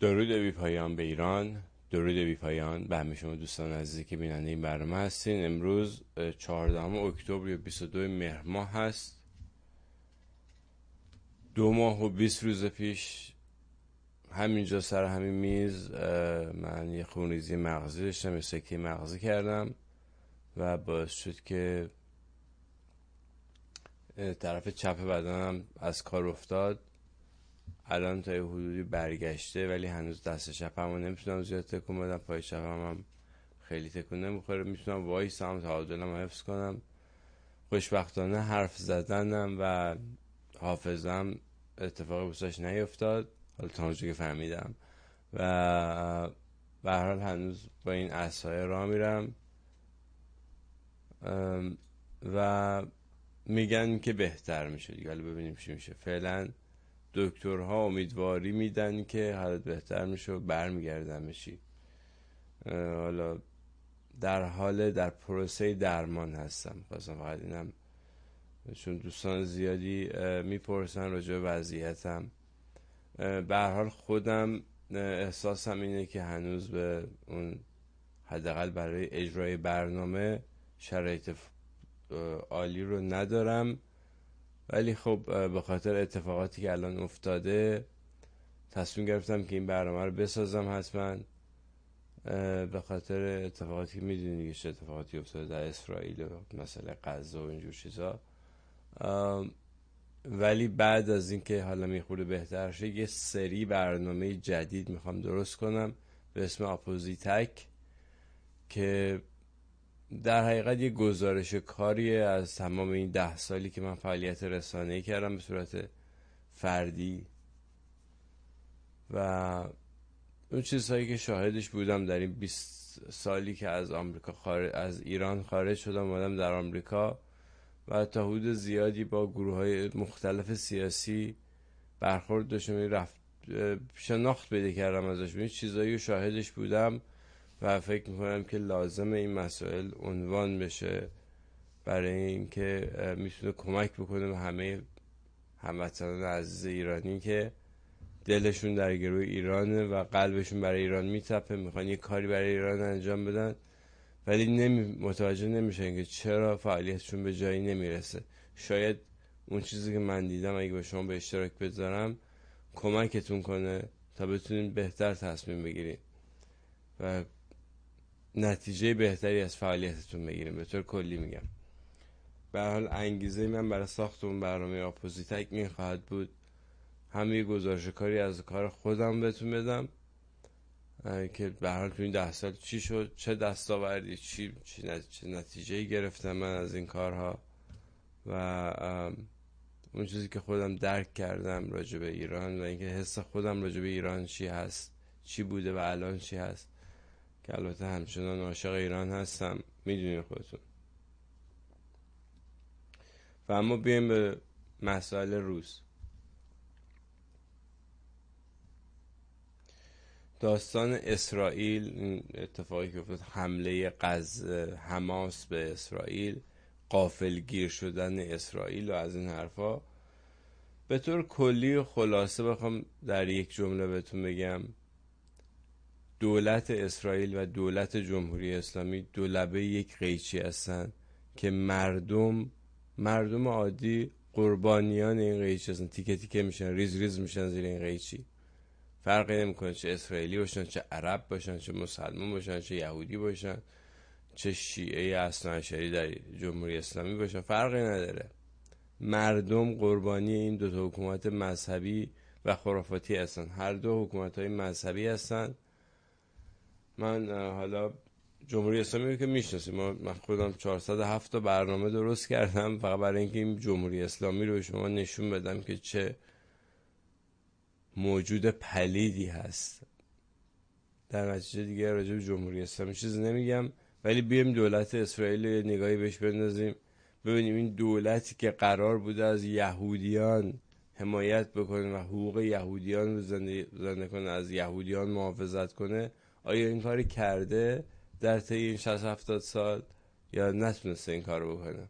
درود بی پایان به ایران درود بی پایان به همه شما دوستان عزیزی که بیننده این برنامه هستین. امروز 14 اکتبر یا 22 مهر ماه هست. دو ماه و 20 روز پیش همینجا سر همین میز من یه خونریزی مغزی داشتم یه سکه مغزی کردم و باعث شد که طرف چپ بدنم از کار افتاد. الان تا یه حدودی برگشته ولی هنوز دست چپم رو نمی‌تونم زیاد تکون بدم. پای چپم هم خیلی تکون نمی‌خوره. می‌تونم وایسم تعادلم حفظ کنم. خوشبختانه حرف زدنم و حافظم اتفاقی بساش نیفتاد. حالا تا که فهمیدم. و به حال هنوز با این اصحای را میرم. و میگن که بهتر میشه دیگه. ببینیم چی میشه. فعلا دکترها امیدواری میدن که حالت بهتر میشه و برمیگردن میشی حالا در حال در پروسه درمان هستم. خواستم فقط اینم چون دوستان زیادی می‌پرسن راجع به وضعیتم. به حال خودم احساسم اینه که هنوز به اون حداقل برای اجرای برنامه شرایط عالی رو ندارم. ولی خب به خاطر اتفاقاتی که الان افتاده تصمیم گرفتم که این برنامه رو بسازم حتما. به خاطر اتفاقاتی که می‌دونی چه اتفاقاتی افتاده در اسرائیل و مسئله غزه و اینجور چیزا. ولی بعد از اینکه حالا می‌خوره بهتر شه یه سری برنامه جدید می‌خوام درست کنم به اسم اپوزیتک که در حقیقت یه گزارش کاری از تمام این ده سالی که من فعالیت رسانه‌ای کردم به صورت فردی. و اون چیزهایی که شاهدش بودم در این 20 سالی که از آمریکا خارج از ایران خارج شدم اومدم در آمریکا و تا حدود زیادی با گروه های مختلف سیاسی برخورد داشتم. رفت شناخت پیدا کردم ازش این چیزایی رو شاهدش بودم. و فکر می‌کنم که لازم این مسائل عنوان بشه برای اینکه می‌تونه کمک بکنه به همه هموطنان عزیز ایرانی که دلشون در گروه ایرانه و قلبشون برای ایران میتپه می‌خوان یه کاری برای ایران انجام بدن. ولی نمی متوجه نمیشن که چرا فعالیتشون به جایی نمی‌رسه. شاید اون چیزی که من دیدم اگه به شما به اشتراک بذارم کمکتون کنه تا بتونین بهتر تصمیم بگیرید و نتیجه بهتری از فعالیتتون بگیریم. به طور کلی میگم. به حال انگیزه من برای ساخت اون برنامه آپوزیتک می خواهد بود. همه گزارش کاری از کار خودم بهتون بدم. که به حال تو این ده سال چی شد چه دستاوردی چی چه نتیجه گرفتم من از این کارها. و اون چیزی که خودم درک کردم راجع به ایران و اینکه حس خودم راجع به ایران چی هست چی بوده و الان چی هست. که البته همچنان عاشق ایران هستم. می‌دونین خودتون. و اما بیایم به مسائل روز. داستان اسرائیل اتفاقی که افتاد حمله قز حماس به اسرائیل قافل گیر شدن اسرائیل و از این حرفا. به طور کلی خلاصه بخوام در یک جمله بهتون بگم. دولت اسرائیل و دولت جمهوری اسلامی دو لبه یک قیچی هستن که مردم مردم عادی قربانیان این قیچی هستن. تیکه تیکه میشن ریز ریز میشن زیر این قیچی. فرقی نمی‌کنه چه اسرائیلی باشن چه عرب باشن چه مسلمان باشن چه یهودی باشن چه شیعه اصلا در جمهوری اسلامی باشن. فرقی نداره. مردم قربانی این دو حکومت مذهبی و خرافاتی هستن. هر دو حکومت های مذهبی هستن. من حالا جمهوری اسلامی که می‌شناسیم من خودم 407 تا برنامه درست کردم. فقط برای اینکه این جمهوری اسلامی رو شما نشون بدم که چه موجود پلیدی هست. در نتیجه دیگه راجع به جمهوری اسلامی چیزی نمیگم ولی بیایم دولت اسرائیل یه نگاهی بهش بندازیم. ببینیم این دولتی که قرار بوده از یهودیان حمایت بکنه و حقوق یهودیان رو زنده کنه از یهودیان محافظت کنه آیا این کاری کرده در طی این 60 70 سال یا نتونسته این کار بکنه؟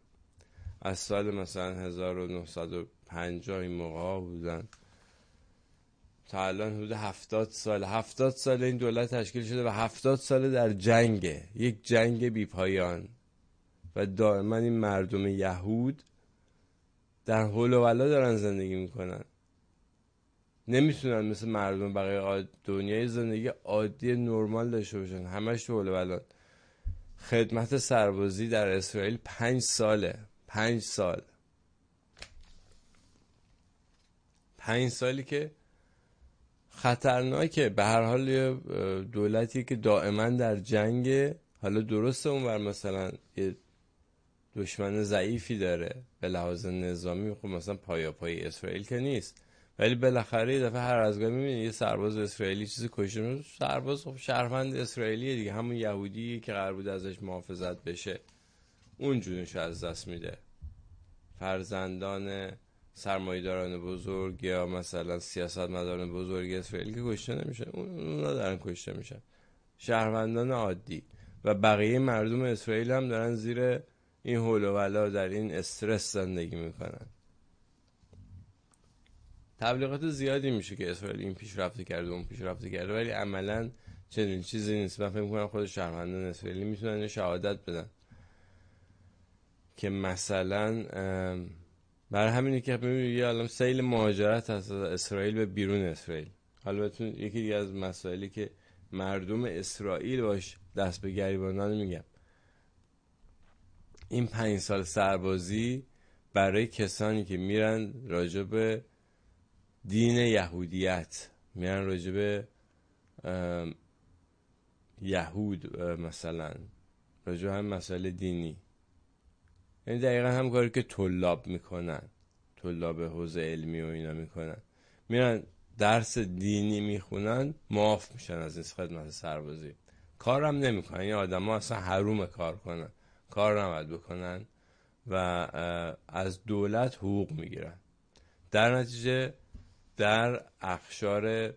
از سال مثلا 1950 این موقع بودن. تا الان حدود هفتاد سال. هفتاد سال این دولت تشکیل شده و هفتاد سال در جنگه. یک جنگ بی پایان و دائما این مردم یهود در حول و ولا دارن زندگی می‌کنن. نمی‌تونن مثل مردم بقیه دنیای زندگی عادی نرمال داشته باشن. همش تو و خدمت سربازی در اسرائیل پنج ساله. پنج سال. پنج سالی که خطرناکه. به هر حال دولتی که دائما در جنگ. حالا درسته اون بر مثلا یه دشمن ضعیفی داره. به لحاظ نظامی خب مثلا پایا پای اسرائیل که نیست. ولی بالاخره یه دفعه هر از گاهی می‌بینی یه سرباز اسرائیلی چیزی کشته سرباز خب شهروند اسرائیلیه دیگه. همون یهودی که قرار بود ازش محافظت بشه. اون جونش از دست میده. فرزندان سرمایداران بزرگ یا مثلا سیاست مداران بزرگ اسرائیل که کشته نمیشن. اونا دارن کشته میشن. شهروندان عادی. و بقیه مردم اسرائیل هم دارن زیر این حول و در این استرس زندگی می‌کنن. تبلیغات زیادی میشه که اسرائیل این پیشرفته کرده اون پیشرفته کرده ولی عملا چنین چیزی نیست. من فکر می‌کنم خود شهروندان اسرائیلی می‌تونن شهادت بدن. که مثلا برای همینی که می‌بینید یه عالم سیل مهاجرت از اسرائیل به بیرون اسرائیل. حالا بهتون یکی دیگه از مسائلی که مردم اسرائیل باش دست به گریباندن میگم. این پنج سال سربازی برای کسانی که میرن راجع به دین یهودیت. میرن راجع به یهود مثلا. راجع هم مسئله دینی. یعنی دقیقا هم کاری که طلاب می‌کنن. طلاب حوزه علمی و اینا می‌کنن. میرن درس دینی می‌خونن معاف میشن از این خدمت سربازی. کارم نمی‌کنن. این آدم ها اصلا حروم کار کنن. کار نمید بکنن و از دولت حقوق می‌گیرن. در نتیجه در اخشار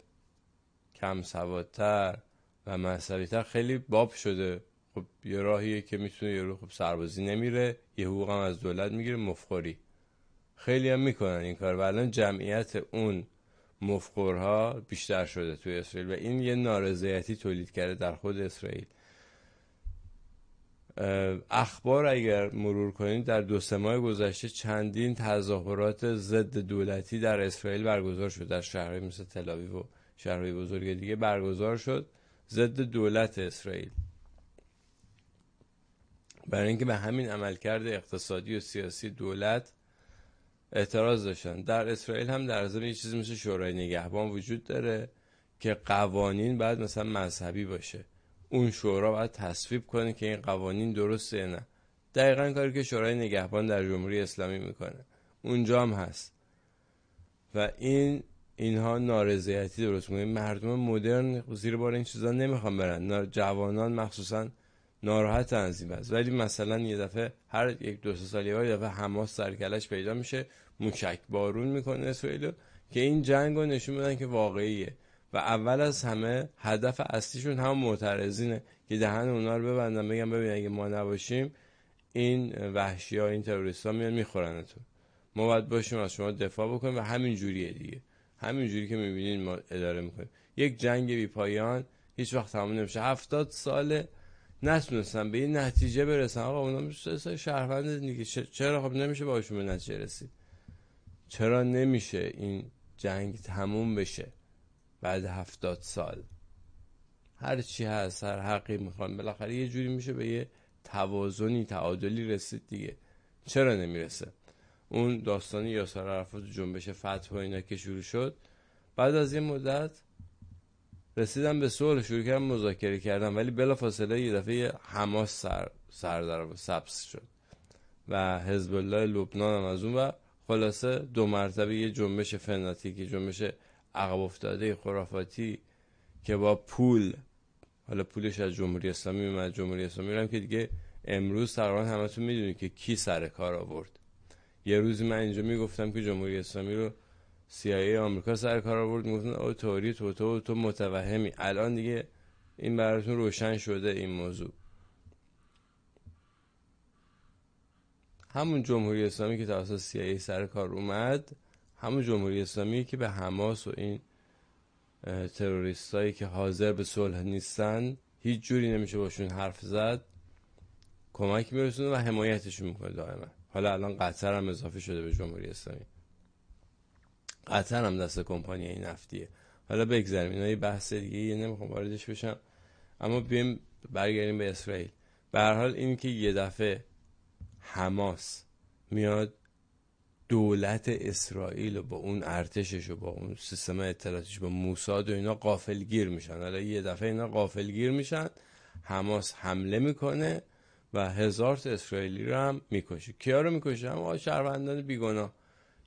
کم سوادتر و مذهبیتر خیلی باب شده. خب یه راهیه که می‌تونه یه رو خب سربازی نمیره یه حقوق هم از دولت می‌گیره مفخوری. خیلی هم می‌کنن این کار و الان جمعیت اون مفخورها بیشتر شده توی اسرائیل و این یه نارضایتی تولید کرده در خود اسرائیل. اخبار اگر مرور کنید در دو سه ماه گذشته چندین تظاهرات ضد دولتی در اسرائیل برگزار شد در شهرهای مثل تلاویو و شهرهای بزرگ دیگه برگزار شد ضد دولت اسرائیل. برای اینکه به همین عملکرد اقتصادی و سیاسی دولت اعتراض داشتن. در اسرائیل هم در ضمن یه چیزی مثل شورای نگهبان وجود داره که قوانین باید مثلا مذهبی باشه. اون شورا باید تصویب کنه که این قوانین درسته نه. دقیقا کاری که شورای نگهبان در جمهوری اسلامی می‌کنه. اونجا هم هست. و این اینها نارضایتی درست می‌کنه. مردم مدرن زیر بار این چیزا نمی‌خوان برن. جوانان مخصوصا ناراحت از این ولی مثلا یه دفعه هر یک دو سال یه دفعه حماس سرکلش پیدا میشه موشک بارون می‌کنه اسرائیل که این جنگ رو نشون بدن که واقعیه. و اول از همه هدف اصلیشون هم معترضینه که دهن اونا رو ببندن بگم ببین اگه ما نباشیم این وحشی ها این تروریست ها میان میخورنتون. ما باید باشیم از شما دفاع بکنیم و همین جوریه دیگه. همین جوری که می‌بینید ما اداره می‌کنیم. یک جنگ بی پایان هیچ وقت تمام نمیشه. هفتاد ساله نتونستن به این نتیجه برسن. آقا اونا شهروند دیگه. چرا خب نمیشه باشون به نتیجه رسید؟ چرا نمیشه این جنگ تموم بشه؟ بعد هفتاد سال. هر چی هست هر حقی می‌خوان. بالاخره یه جوری میشه به یه توازنی تعادلی رسید دیگه. چرا نمی‌رسه؟ اون داستان یاسر عرفات جنبش فتح و اینا که شروع شد بعد از یه مدت رسیدم به صلح. شروع کردم مذاکره کردم ولی بلا فاصله یه دفعه حماس سر سر در سبز شد و حزب الله لبنان هم از اون و خلاصه دو مرتبه یه جنبش فناتیکی جنبش عقب افتاده خرافاتی که با پول حالا پولش از جمهوری اسلامی اومد جمهوری اسلامی هم که دیگه امروز تقریبا همتون می‌دونید که کی سر کار آورد. یه روزی من اینجا می‌گفتم که جمهوری اسلامی رو CIA آمریکا سر کار آورد می‌گفتن او توری تو تو تو متوهمی. الان دیگه این براتون روشن شده این موضوع. همون جمهوری اسلامی که توسط CIA سر کار اومد همون جمهوری اسلامی که به حماس و این تروریستایی که حاضر به صلح نیستن هیچ جوری نمیشه باشون حرف زد کمک میرسونه و حمایتشون می‌کنه دائما. حالا الان قطر هم اضافه شده به جمهوری اسلامی. قطر هم دست کمپانی نفتیه. حالا بگذاریم اینا یه بحث دیگه یه نمی‌خوام واردش بشم. اما بیم برگردیم به اسرائیل. به هر حال این که یه دفعه حماس میاد دولت اسرائیل و با اون ارتشش و با اون سیستم اطلاعاتیش با موساد و اینا قافلگیر میشن. حالا یه دفعه اینا قافلگیر میشن حماس حمله می‌کنه و هزار تا اسرائیلی رو هم می‌کشه. کیا رو می‌کشه؟ هم شهروندان بیگناه.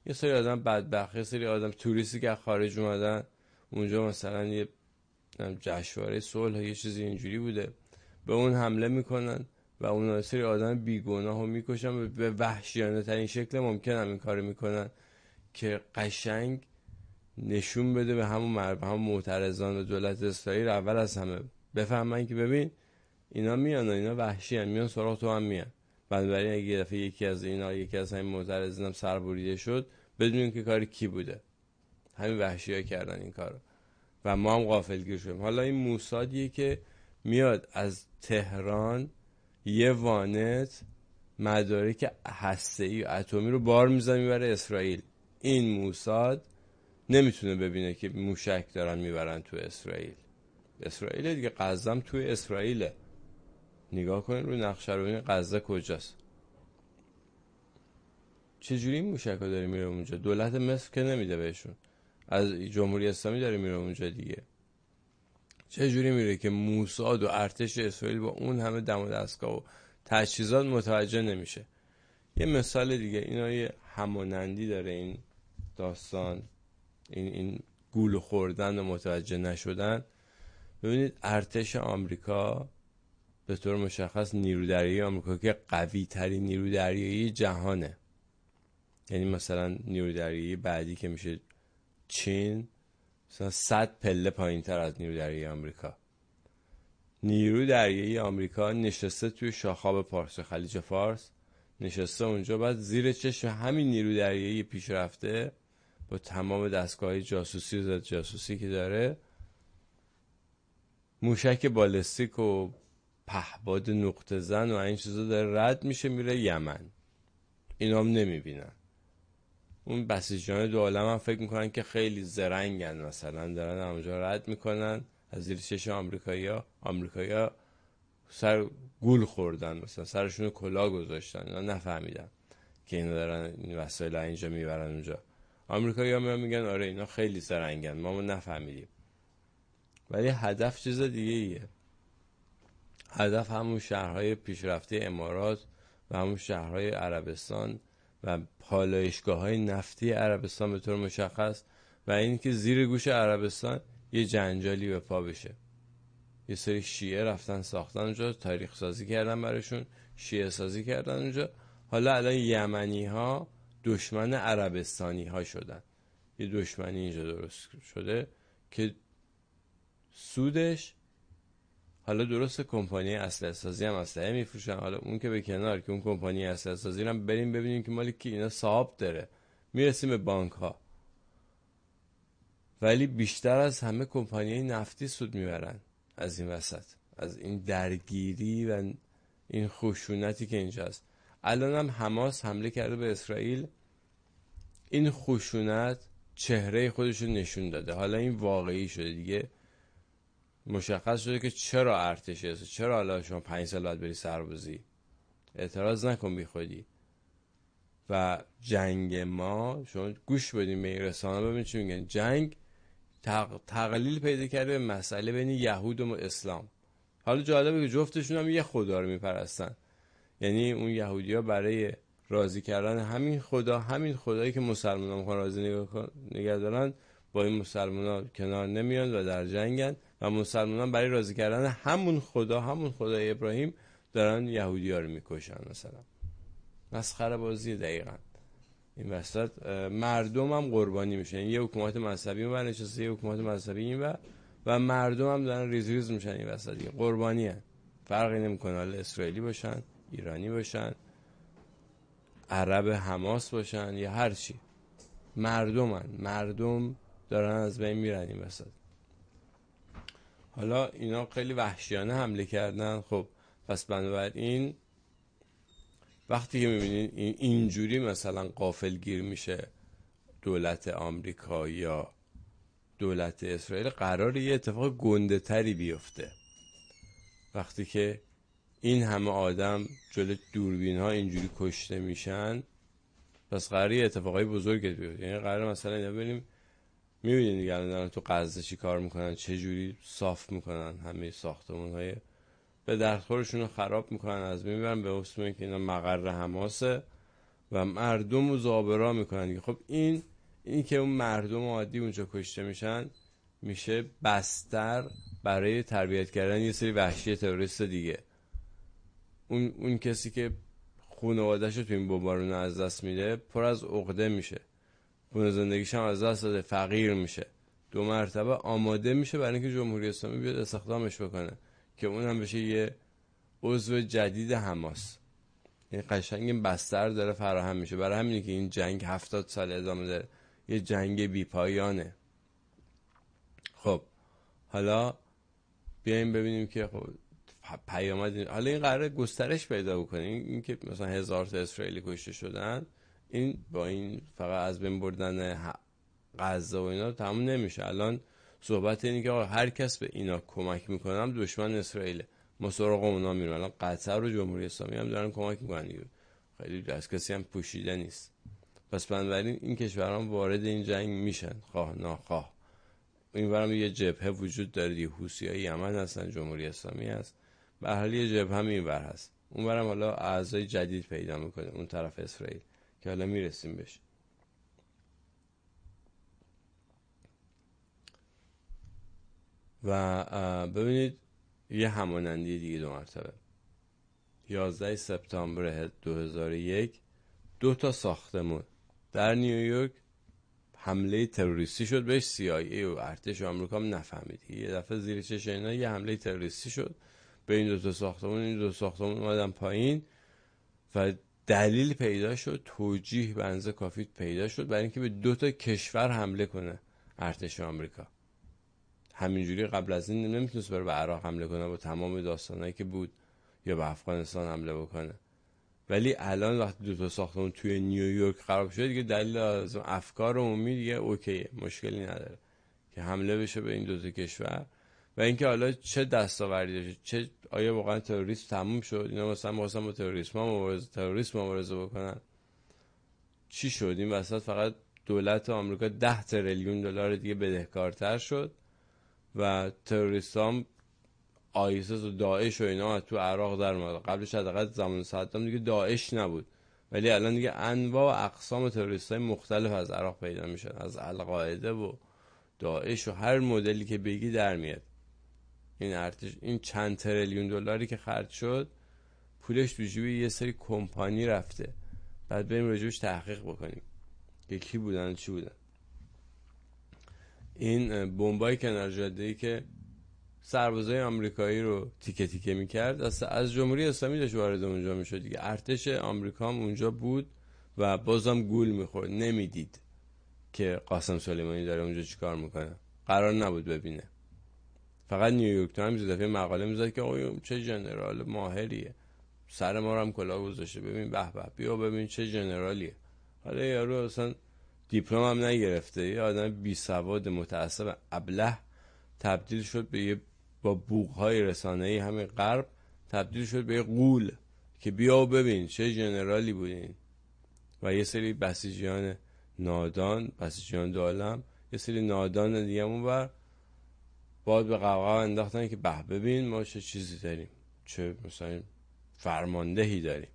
یه سری آدم بدبخت یه سری آدم توریستی که خارج اومدن. اونجا مثلا یه جشنواره صلح یه چیزی اینجوری بوده. به اون حمله می‌کنن. و اون سری آدم بیگناه رو می‌کشن به وحشیانه ترین شکل ممکن هم این کار می‌کنن که قشنگ نشون بده به همون مرد همون معترضان و دولت اسرائیل اول از همه. بفهمن که ببین اینا میان و اینا وحشی هم میان سراغ تو هم میان. بنابراین اگه دفعه یکی از اینا یکی از همین معترضین هم سربریده شد بدونین که کاری کی بوده. همین وحشی ها کردن این کارو. و ما هم غافلگیر شدیم. حالا این موسادیه که میاد از تهران یه وانت مدارک هسته ای اتمی رو بار می‌زنه می‌بره اسرائیل. این موساد نمی‌تونه ببینه که موشک دارن می‌برن تو اسرائیل. اسرائیل دیگه قزم توی اسرائیله. نگاه کنید روی نقشه رو این غزه کجاست؟ چجوری این موشک ها داره میره اونجا؟ دولت مصر که نمیده بهشون. از جمهوری اسلامی داره میره اونجا دیگه. چجوری میره که موساد و ارتش اسرائیل با اون همه دم و دستگاه و تجهیزات متوجه نمیشه؟ یه مثال دیگه اینا یه همانندی داره این داستان این این گول خوردن و متوجه نشدن. ببینید ارتش آمریکا به طور مشخص نیرو دریایی آمریکا که قوی ترین نیرو دریایی جهانه. یعنی مثلا نیرو دریایی بعدی که میشه چین مثلا صد پله پایین تر از نیرو دریایی آمریکا. نیرو دریایی آمریکا نشسته توی شاخاب پارس خلیج فارس. نشسته اونجا بعد زیر چشم همین نیرو دریایی پیشرفته با تمام دستگاه جاسوسی و جاسوسی که داره. موشک بالستیک و پهباد نقطه زن و این چیزا داره. رد میشه میره یمن. اینا هم نمی‌بینن. اون بسیجان دو عالم هم فکر می‌کنن که خیلی زرنگن مثلا دارن اونجا رد می‌کنن از زیر چش آمریکایی ها سر گول خوردن مثلا سرشون کلا گذاشتن اینا نفهمیدن که اینا دارن این وسایل اینجا می‌برن اونجا. آمریکایی ها میگن آره اینا خیلی زرنگن ما نفهمیدیم. ولی هدف چیز دیگه ایه. هدف همون شهرهای پیشرفته امارات و همون شهرهای عربستان و پالایشگاه های نفتی عربستان به طور مشخص و اینکه زیر گوش عربستان یه جنجالی به پا بشه. یه سری شیعه رفتن ساختن اونجا تاریخ سازی کردن براشون شیعه سازی کردن اونجا. حالا الان یمنی ها دشمن عربستانی ها شدن. یه دشمنی اینجا درست شده که سودش حالا درست کمپانی اسلحه سازی هم اسلحه میفروشن. حالا اون که به کنار که اون کمپانی اسلحه سازی هم بریم ببینیم که مالی که اینا صاحب داره. می‌رسیم به بانک ها ولی بیشتر از همه کمپانی نفتی سود می‌برن از این وسط. از این درگیری و این خشونتی که اینجاست. الان هم حماس حمله کرده به اسرائیل. این خشونت چهره خودش رو نشون داده. حالا این واقعی شده دیگه. مشخص شده که چرا ارتش است چرا حالا شما پنج سال بعد بری سربازی؟ اعتراض نکن بی خودی. و جنگ ما شما گوش بدین به رسانه ببینید چی میگن. جنگ تقلیل پیدا کرده به مسئله بین یهود و اسلام. حالا جالبه که جفتشون هم یه خدا رو میپرستن. یعنی اون یهودی ها برای راضی کردن همین خدا همین خدایی که مسلمان ها راضی نگه دارن با این مسلمان ها کنار نمیان و در جنگن. و مسلمان برای راضی کردن همون خدا همون خدای ابراهیم دارن یهودی ها رو می‌کشن مثلا. مسخره بازی دقیقا. این وسط مردم هم قربانی میشن. یه حکومت مذهبی و نشسته یه حکومت مذهبی این و و مردم هم دارن ریز ریز میشن این وسط دیگه. قربانی هن. فرقی نمی‌کنه. حالا اسرائیلی باشن ایرانی باشن عرب حماس باشن یا هر چی. مردمن مردم دارن از بین میرن این وسط. حالا اینا خیلی وحشیانه حمله کردن. خب پس بنابراین وقتی که می‌بینین این اینجوری مثلا قافل گیر میشه دولت آمریکا یا دولت اسرائیل قرار یه اتفاق گنده تری بیفته. وقتی که این همه آدم جلو دوربین ها اینجوری کشته میشن پس قرار یه اتفاقای بزرگ بیفته. یعنی قرار مثلا بریم می‌بینید دیگه الان تو غزه چی کار می‌کنن چه جوری صاف می‌کنن همه ساختمون های به دردخورشون رو خراب می‌کنن از می‌برن به اسم که اینا مقر حماسه و مردم رو زابرا می‌کنن خب این این که اون مردم عادی اونجا کشته میشن میشه بستر برای تربیت کردن یه سری وحشی تروریست دیگه. اون, اون کسی که خانوادهش رو تو این بمبارون از دست میده پر از عقده میشه. خونه زندگیش هم از دست داده فقیر میشه. دو مرتبه آماده میشه برای اینکه جمهوری اسلامی بیاد استخدامش بکنه که اون هم بشه یه عضو جدید حماس. این قشنگ بستر داره فراهم میشه. برای همینه که این جنگ هفتاد سال ادامه داره. یه جنگ بی پایانه خب حالا بیایم ببینیم که خب پیامد حالا این قرار گسترش پیدا بکنه. این که مثلا هزار تا اسرائیلی کشته شدن این با این فقط از بین بردن غزه و اینا تموم نمیشه. الان صحبت اینه که هر کس به اینا کمک می‌کنم دشمن اسرائیل ما سراغ اونا میرون الان قطر و جمهوری اسلامی هم دارن کمک می‌کنن خیلی از کسی هم پوشیده نیست. پس بنابراین این کشوران وارد این جنگ میشن. خواه ناخواه این برام یه جبهه وجود داره دیگه. حوسی یمن هستن جمهوری اسلامی هست. به حال یه جبهه هم این بر هست. اون برم حالا اعضای جدید پیدا می‌کنه. اون طرف اسرائیل. که حالا می‌رسیم بهش. و ببینید یه همانندی دیگه دو مرتبه. 11 سپتامبر 2001 دو تا ساختمون. در نیویورک حمله تروریستی شد بهش CIA و ارتش آمریکا هم نفهمید. یه دفعه زیر چش اینا یه حمله تروریستی شد. به این دو تا ساختمون این دو ساختمون اومدن پایین و دلیل پیدا شد توجیه بنزه کافی پیدا شد برای اینکه به دو تا کشور حمله کنه ارتش آمریکا. همینجوری قبل از این نمی‌تونست بره به عراق حمله کنه با تمام داستانهایی که بود یا به افغانستان حمله بکنه. ولی الان وقتی دو تا ساختمون توی نیویورک خراب شده دیگه دلیل از افکار عمومی دیگه اوکیه مشکلی نداره که حمله بشه به این دو تا کشور. و اینکه حالا چه دستاوردی داشته چه آیا واقعا تروریسم تموم شد؟ اینا مثلا مثلا با تروریسم مبارزه تروریسم مبارزه بکنن. چی شد؟ این وسط فقط دولت آمریکا ده تریلیون دلار دیگه بدهکارتر شد و تروریست هم آیسیس و داعش و اینا تو عراق در اومد. قبلش حداقل زمان صدام دیگه داعش نبود. ولی الان دیگه انواع و اقسام تروریست های مختلف از عراق پیدا میشن از القاعده و داعش و هر مدلی که بگی در میاد. این ارتش این چند تریلیون دلاری که خرج شد پولش تو جیب یه سری کمپانی رفته. بعد بریم راجبش تحقیق بکنیم. که کی بودن چی بودن. این بمبای کنار جاده ای که سربازای آمریکایی رو تیکه تیکه می‌کرد از, از جمهوری اسلامی داشت وارد اونجا می‌شد دیگه. ارتش آمریکا هم اونجا بود و بازم گول می‌خورد. نمی‌دید که قاسم سلیمانی داره اونجا چیکار می‌کنه. قرار نبود ببینه. فقط نیویورک تایمز دفعه مقاله می‌زد که آقای چه general ماهریه. سر ما رو هم کلاه گذاشته. ببین به به بیا ببین چه general یه. حالا یارو اصلا دیپلم هم نگرفته. یه آدم بی سواد متعصب. ابله تبدیل شد به یه با بوق‌های رسانه ای همین غرب تبدیل شد به یه غول که بیا و ببین چه general ی بودین. و یه سری بسیجیان نادان بسیجیان ظالم یه سری نادان دیگه بر باید به قوقا انداختن که به ببین ما چه چیزی داریم چه مثلا فرماندهی داریم.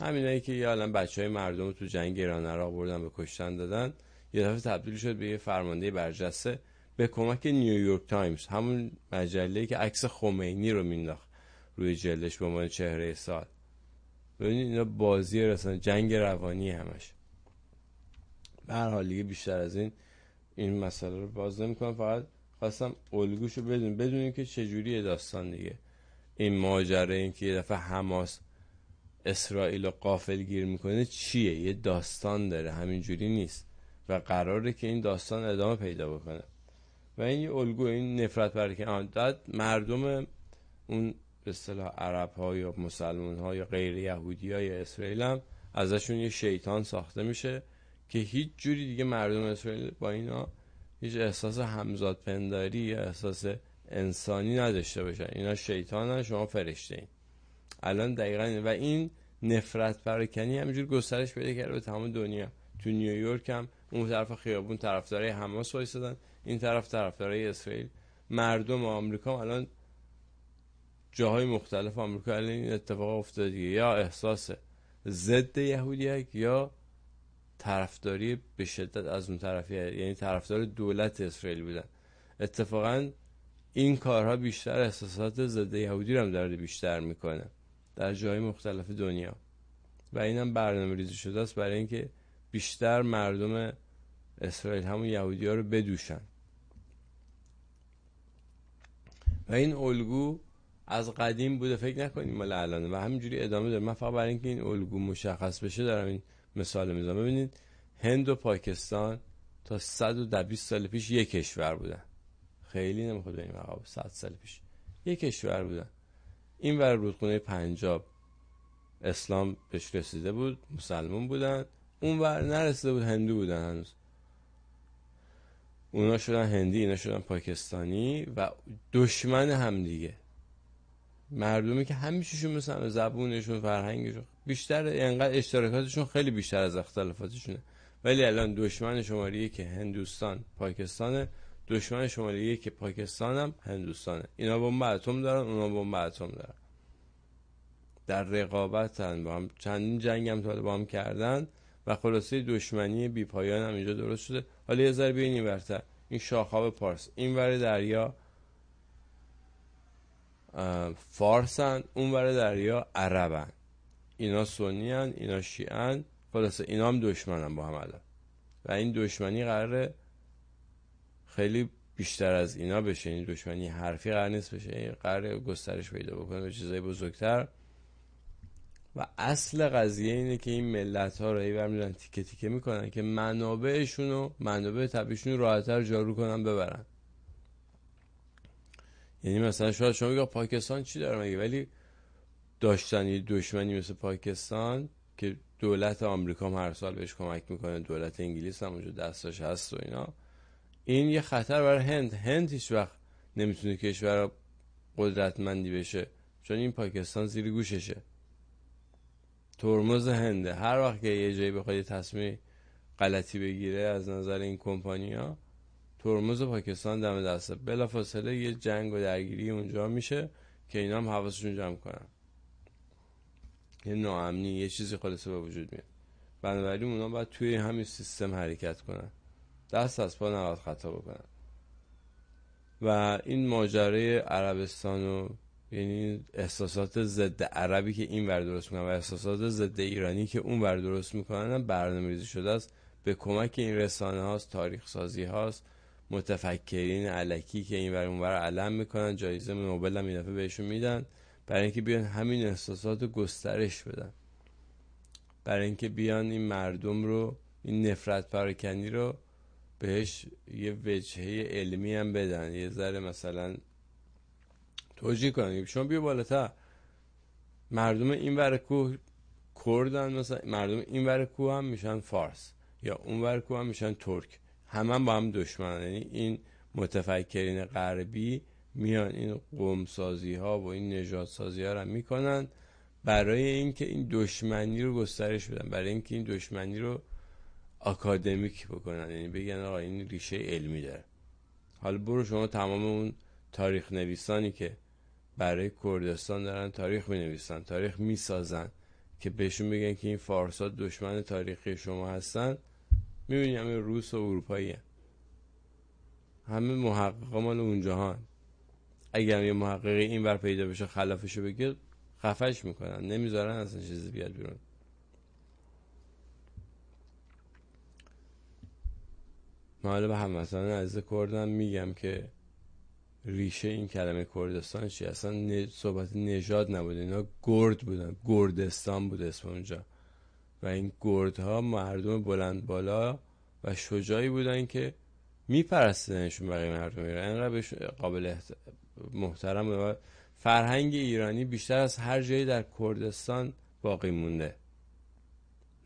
همینایی که یه الان بچه های مردم تو جنگ ایران عراق بردن به کشتن دادن یه دفعه تبدیل شد به یه فرمانده برجسته به کمک نیویورک تایمز همون مجله که عکس خمینی رو مینداخت روی جلدش به عنوان چهره سال. ببینید اینا بازی رسانه جنگ روانی همش. به هر حال دیگه بیشتر از این این مسئله رو باز نمی‌کنم فقط خواستم الگوشو بدون بدون که چجوری داستان دیگه. این ماجره این که یه دفعه حماس اسرائیل رو قافل گیر می‌کنه چیه؟ یه داستان داره. همینجوری نیست. و قراره که این داستان ادامه پیدا بکنه. و این الگو این نفرت برای مردم اون به اصطلاح عرب ها یا مسلمان ها یا غیر یهودی های اسرائیل هم ازشون یه شیطان ساخته میشه که هیچ جوری دیگه مردم اسرائیل با اینا هیچ احساس همزاد پنداری یا احساس انسانی نداشته باشن اینا شیطان شما فرشته این الان دقیقا و این نفرت پراکنی همینجور گسترش پیدا کرده به تمام دنیا. تو نیویورک هم اون طرف خیابون طرفدارای حماس وایسادن این طرف طرفدارای اسرائیل. مردم آمریکا الان جاهای مختلف آمریکا الان این اتفاق افتاده یا احساس ضد یهودیک یا طرفداری به شدت از اون طرفی یعنی طرفدار دولت اسرائیل بودن. اتفاقا این کارها بیشتر احساسات ضد یهودی رو هم داره بیشتر می‌کنه. در جای مختلف دنیا. و اینم برنامه ریزی شده است برای اینکه بیشتر مردم اسرائیل همون یهودی ها رو بدوشن. و این الگو از قدیم بوده. فکر نکنیم مال الان و همینجوری ادامه داره. من فقط برای اینکه این الگو مشخص بشه دارم این مثال می‌زنم. ببینید هند و پاکستان تا 120 سال پیش یک کشور بودن. خیلی نمی‌خواد بریم عقب. 100 سال پیش یک کشور بودن. این ور رودخونه پنجاب اسلام بهش رسیده بود مسلمان بودن. اون ور نرسیده بود هندو بودن هنوز. اونا شدن هندی اینا شدن پاکستانی و دشمن هم دیگه. مردمی که همیشهشون مثل زبونشون فرهنگشون بیشتر انقدر اشتراکاتشون خیلی بیشتر از اختلافاتشونه. ولی الان دشمن شماره که هندوستان پاکستان دشمن شماره که پاکستان هم هندوستانه. اینا بمب اتم دارن اونا بمب اتم دارن. در رقابتن با هم چندین جنگ هم با هم کردن و خلاصه دشمنی بی پایان هم اینجا درست شده. حالا یه ذره بیاین این این شاخاب پارس این ور دریا فارسن اون ور دریا عربن. اینا سنی هن اینا شیعن. خلاصه اینا هم دشمنن با هم الان. و این دشمنی قراره خیلی بیشتر از اینا بشه. این دشمنی حرفی قرار نیست بشه. این قرار گسترش پیدا بکنه به چیزای بزرگتر. و اصل قضیه اینه که این ملت ها رو ایور میدن تیکه تیکه می‌کنن که منابعشون و منابع طبیعشون راحتر جارو کنن ببرن. یعنی مثلا شاید شما بگید پاکستان چی داره مگه؟ ولی داشتن یه دشمنی مثل پاکستان که دولت آمریکا هم هر سال بهش کمک می‌کنه دولت انگلیس هم اونجا دستاش هست و اینا. این یه خطر برای هند. هند هیچ وقت نمی‌تونه کشور قدرتمندی بشه چون این پاکستان زیر گوششه. ترمز هنده. هر وقت که یه جایی بخواد تصمیم غلطی بگیره از نظر این کمپانیا ترمز پاکستان دم دسته. بلافاصله یه جنگ و درگیری اونجا میشه که اینا هم حواسشون جمع کنن. یه ناامنی یه چیزی خالصه به وجود میاد. بنابراین اونا باید توی همین سیستم حرکت کنن. دست از پا نباید خطا بکنن. و این ماجرای عربستان و یعنی احساسات ضد عربی که این ور درست می‌کنن و احساسات ضد ایرانی که اون ور درست می‌کنن برنامه ریزی شده است. به کمک این رسانه هاست تاریخ سازی هاست متفکرین علکی که این اون ور علم می‌کنن جایزه نوبل هم این بهشون میدن برای اینکه بیان همین احساسات رو گسترش بدن. برای اینکه بیان این مردم رو این نفرت پراکنی رو بهش یه وجهه علمی هم بدن. یه ذره مثلا توجیه کنن. شما بیا بالاتر. مردم این ور کوه کردن مثلا مردم این ور کوه هم میشن فارس یا اون ور کوه هم میشن ترک. همه با هم دشمن یعنی این متفکرین غربی میان این قوم سازی ها و این نجات سازی ها رو می‌کنن برای اینکه این دشمنی رو گسترش بدن برای اینکه این دشمنی رو اکادمیک بکنن. یعنی بگن آقا این ریشه علمی داره. حالا برو شما تمام اون تاریخ نویسانی که برای کردستان دارن تاریخ می نویسن تاریخ می سازن که بهشون بگن که این فارسا دشمن تاریخی شما هستن. می‌بینی همه روس و اروپایی همه محقق مال اونجا. اگر یه محققی این بر پیدا بشه خلافشو بگه خفش می‌کنن. نمی‌ذارن اصلا چیزی بیاد بیرون. من حالا به هموطنان عزیز کردم میگم که ریشه این کلمه کردستان چی اصلا صحبت نژاد نبوده اینا گرد بودن. گردستان بود اسم اونجا. و این گردها مردم بلند بالا و شجاعی بودن که میپرستنشون بقیه مردم ایران. اینقدر قابل محترم و فرهنگ ایرانی بیشتر از هر جایی در کردستان باقی مونده.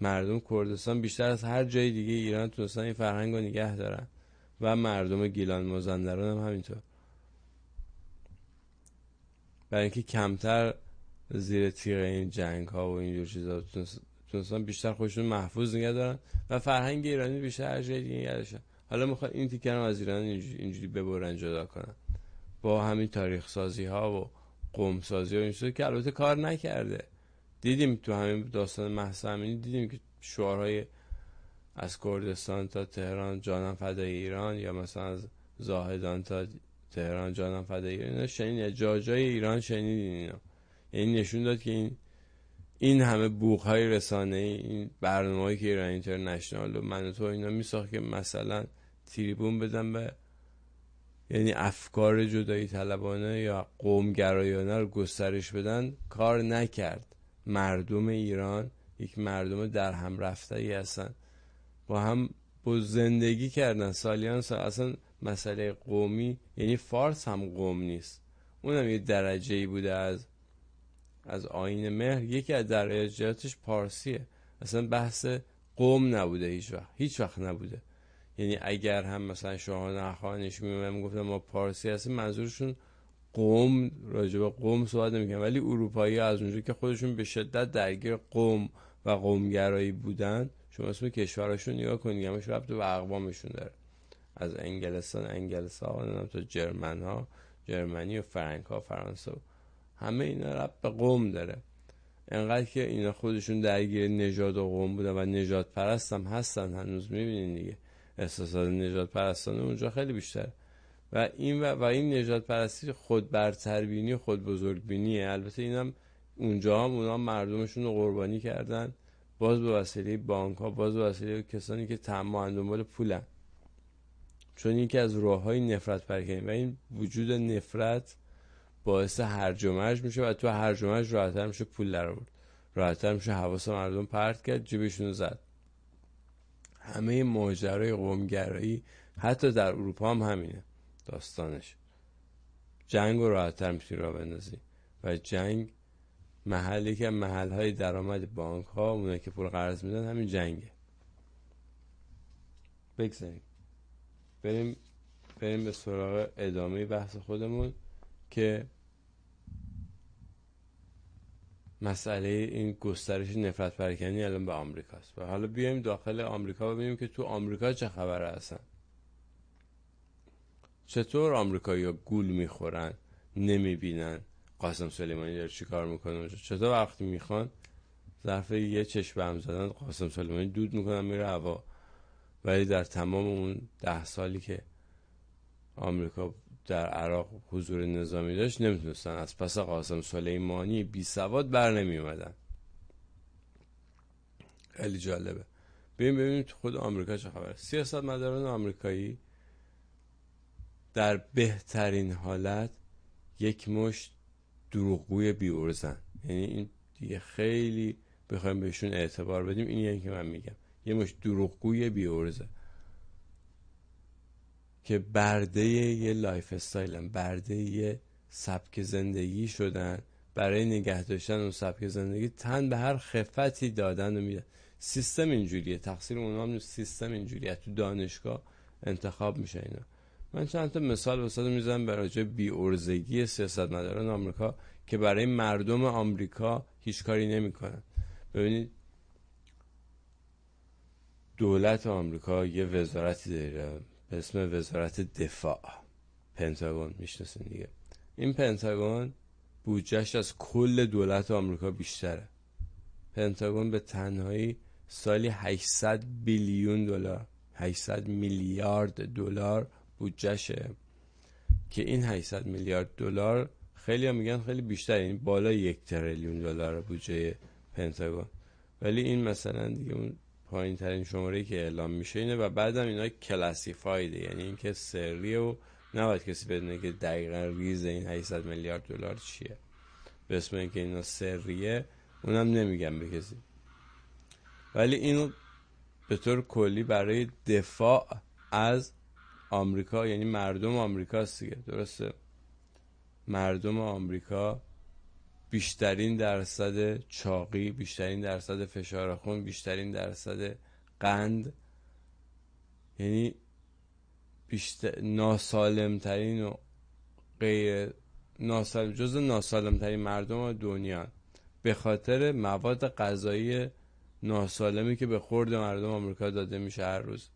مردم کردستان بیشتر از هر جای دیگه ایران تونستن این فرهنگ رو نگه دارن و مردم گیلان مازندران هم همینطور. برای اینکه کمتر زیر تیغ این جنگ ها و اینجور چیزا تونستن بیشتر خودشون محفوظ نگه دارن و فرهنگ ایرانی بیشتر هر جای دیگه نگه حالا می‌خواد این تیکر از ایران اینجوری ببرن جدا کنن. با همین تاریخ سازی ها و قوم سازی و این که البته کار نکرده. دیدیم تو همین داستان محسا دیدیم که شعارهای از کردستان تا تهران جانم فدای ایران یا مثلا از زاهدان تا تهران جانم فدای ایران. شنید جاجای ایران شنیدین اینا. یعنی نشون داد که این این همه بوق های رسانه ای این برنامه که ایران اینترنشنال و من تو اینا میساخت که مثلا تریبون بدن به یعنی افکار جدایی طلبانه یا قومگرایانه رو گسترش بدن کار نکرد. مردم ایران یک مردم در هم رفته ای هستن. با هم با زندگی کردن. سالیان سال اصلا مسئله قومی یعنی فارس هم قوم نیست. اونم یه درجه ای بوده از از آین مهر یکی از درجاتش پارسیه. اصلا بحث قوم نبوده هیچ وقت. هیچ وقت نبوده. یعنی اگر هم مثلا شاهان اخوانش می گفتم ما پارسی هستیم منظورشون قوم راجع به قوم صحبت نمی‌کنن. ولی اروپایی از اونجا که خودشون به شدت درگیر قوم و قومگرایی بودن شما اسم کشورشون نگاه کنید همش ربط به اقوامشون داره. از انگلستان انگلس ها تا جرمن ها جرمنی و فرانک ها فرانسه. همه اینا ربط به قوم داره. انقدر که اینا خودشون درگیر نژاد و قوم بودن و نجات پرست هم هستن هنوز می‌بینین دیگه. احساسات نجات پرستانه اونجا خیلی بیشتر. و این و, و این نجات پرستی خود برتربینی خود بزرگبینیه. البته اینم اونجا هم اونا مردمشون رو قربانی کردن. باز به وسیله بانک ها باز به وسیله کسانی که تمام دنبال پولن. چون یکی از راه های نفرت پرکنی و این وجود نفرت باعث هرج و مرج میشه و تو هرج و مرج راحتر میشه پول در آورد راحتر میشه حواس مردم پرت کرد جیبشون زد. همه ماجرای قومگرایی حتی در اروپا هم همینه. داستانش. جنگ رو راحتتر می‌تونی را بندازی. و جنگ محلی که محل های درآمد بانک ها اونه که پول قرض میدن همین جنگه. بگذاریم. بریم بریم به سراغ ادامه بحث خودمون که مسئله این گسترش نفرت پرکنی الان به آمریکاست و حالا بیایم داخل آمریکا ببینیم که تو آمریکا چه خبره هستن چطور آمریکایی گول می‌خورن نمی‌بینن؟ قاسم سلیمانی داره چی کار می‌کنه چطور وقتی می‌خوان؟ ظرف یه چشم هم زدن قاسم سلیمانی دود می‌کنن میره هوا. ولی در تمام اون ده سالی که آمریکا در عراق حضور نظامی داشت نمی‌تونستن. از پس قاسم سلیمانی بی سواد بر نمی اومدن خیلی جالبه. ببین ببینیم تو خود آمریکا چه خبره. سیاست مداران آمریکایی در بهترین حالت یک مشت دروغگوی بی‌عرضه‌ن یعنی این دیگه خیلی بخوایم بهشون اعتبار بدیم. این یعنی که من میگم. یه مشت دروغگوی بی‌عرضه که برده یه lifestyle ن برده یه سبک زندگی شدن برای نگه داشتن اون سبک زندگی تن به هر خفتی دادن و میدن. سیستم اینجوریه تقصیر اونا هم سیستم اینجوریه. تو دانشگاه انتخاب میشه اینا. من چند تا مثال واسه می‌زنم برای راجع بی ارزگی سیاستمداران آمریکا که برای مردم آمریکا هیچ کاری نمی‌کنن. ببینید دولت آمریکا یه وزارتی داره. به اسم وزارت دفاع. پنتاگون می‌شناسین دیگه. این پنتاگون بودجهش از کل دولت آمریکا بیشتره. پنتاگون به تنهایی سالی 800 بیلیون دلار 800 میلیارد دلار بودجهشه. که این 800 میلیارد دلار خیلی هم میگن خیلی بیشتر این یعنی بالا یک تریلیون دلار بودجه پنتاگون. ولی این مثلا دیگه اون پایین ترین شماره که اعلام میشه اینه و بعدم اینا کلاسیفایده. یعنی اینکه سریه و نباید کسی بدونه که دقیقا ریز این 800 میلیارد دلار چیه. به اسم اینکه اینا سریه اونم نمیگم به کسی. ولی اینو به طور کلی برای دفاع از آمریکا یعنی مردم آمریکا دیگه درسته؟ مردم آمریکا بیشترین درصد چاقی بیشترین درصد فشار خون بیشترین درصد قند. یعنی بیشتر ناسالم ترین و غیر ناسالم جز ناسالم ترین مردم دنیا. به خاطر مواد غذایی ناسالمی که به خورد مردم آمریکا داده میشه هر روز.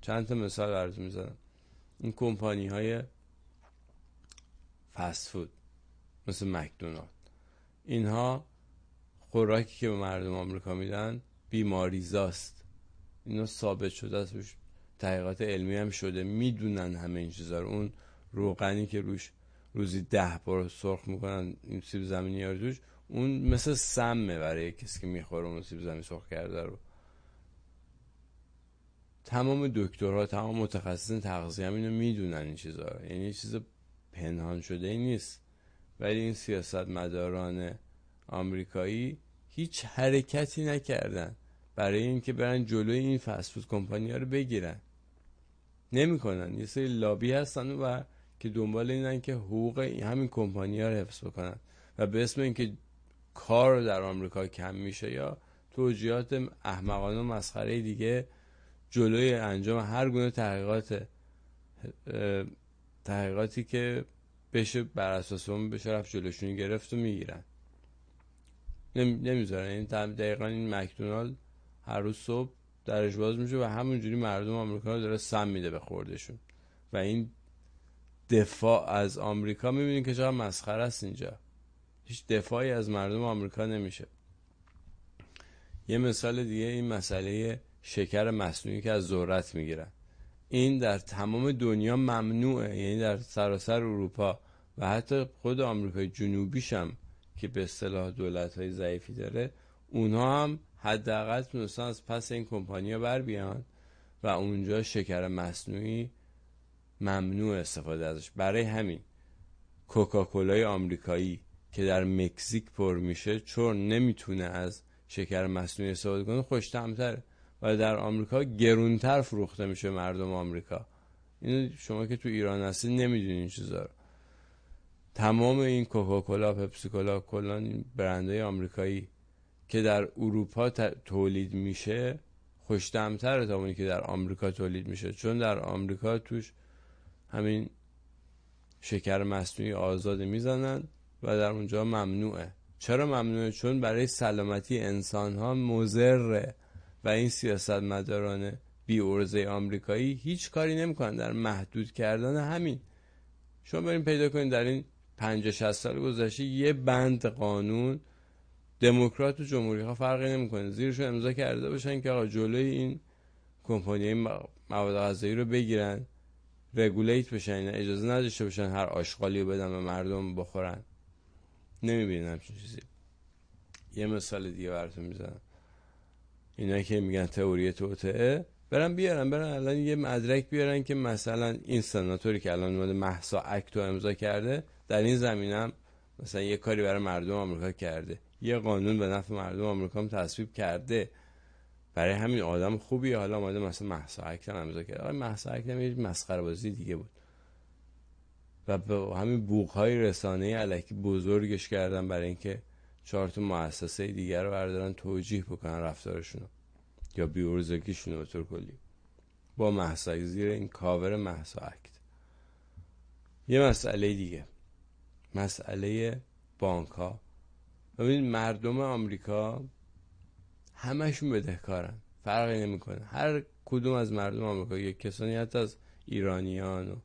چند تا مثال براتون می‌زنم. این کمپانی های فست فود مثل مکدونالد. اینها خوراکی که به مردم آمریکا میدن بیماریزاست. اینا ثابت شده است تحقیقات علمی هم شده. می‌دونن همه این چیزا رو. اون روغنی که روش روزی ده بار سرخ می‌کنن این سیب زمینی ها روش اون مثل سمه برای کسی که می‌خوره اون سیب زمینی سرخ کرده رو. تمام دکترها تمام متخصصین تغذیه هم اینو می‌دونن این چیزا رو. یعنی چیز پنهان شده ای نیست. ولی این سیاست مداران آمریکایی هیچ حرکتی نکردن برای اینکه برن جلوی این فسفود کمپانی ها رو بگیرن. نمی‌کنن. یه سری لابی هستن و که دنبال اینن که حقوق همین کمپانی ها رو حفظ بکنن. و به اسم اینکه کار در آمریکا کم میشه یا توجیهات احمقانه و مسخره دیگه جلوی انجام هر گونه تحقیقات تحقیقاتی که بشه بر اساس اون بشه رفت جلوشون گرفت و می‌گیرن. نمی‌ذارن. این دقیقا این مکدونالد هر روز صبح درش باز میشه و همونجوری مردم آمریکا داره سم میده به خوردشون. و این دفاع از آمریکا می‌بینید که چقدر مسخره است اینجا. هیچ دفاعی از مردم آمریکا نمیشه. یه مثال دیگه این مسئله شکر مصنوعی که از ذرت می‌گیرن. این در تمام دنیا ممنوعه. یعنی در سراسر اروپا و حتی خود آمریکای جنوبیش هم که به اصطلاح دولت های ضعیفی داره اونها هم حداقل تونستن از پس این کمپانیا بر بیان و اونجا شکر مصنوعی ممنوع استفاده ازش. برای همین کوکاکولای آمریکایی که در مکزیک پر میشه چون نمی‌تونه از شکر مصنوعی استفاده کنه خوش و در آمریکا گرونتر فروخته میشه مردم آمریکا. اینو شما که تو ایران هستی نمی‌دونین این چیزا رو. تمام این کوکاکولا پپسیکولا کلا این برندهای آمریکایی که در اروپا تولید میشه خوشتمتره تا اونی که در آمریکا تولید میشه. چون در آمریکا توش همین شکر مصنوعی آزاد می‌زنن و در اونجا ممنوعه. چرا ممنوعه؟ چون برای سلامتی انسان ها مزره این سیاست مداران بی ارزه آمریکایی هیچ کاری نمی‌کنن. در محدود کردن همین. شما بریم پیدا کنید در این 50 60 سال گذشته یه بند قانون دموکرات و جمهوری ها فرقی نمی‌کنه. زیرشون امضا کرده باشن که آقا جلوی این کمپانی مواد غذایی رو بگیرن رگولیت بشن اجازه نداشته باشن هر آشغالی رو بدن به مردم بخورن. نمی‌بینن همچین چیزی. یه مثال دیگه براتون می‌زنم. اینا که میگن تئوری توطعه برن بیارن برن الان یه مدرک بیارن که مثلا این سناتوری که الان اومده محسا اکتو امضا کرده در این زمینم مثلا یه کاری برای مردم آمریکا کرده. یه قانون به نفع مردم آمریکا هم تصویب کرده. برای همین آدم خوبی حالا اومده مثلا محسا اکت امضا کرده. آقای محسا اکت هم یه مسخره بازی دیگه بود. و به همین بوق های رسانه علکی بزرگش کردن برای اینکه چهار تا مؤسسه دیگر رو بردارن توجیه بکنن رفتارشون یا بیورزگیشون به طور کلی. با محسا زیر این کاور محسا اکت یه مسئله دیگه. مسئله بانک ها ببینید مردم آمریکا همشون بدهکارن. فرقی نمی‌کنه. هر کدوم از مردم آمریکا یک کسانی حتی از ایرانیان و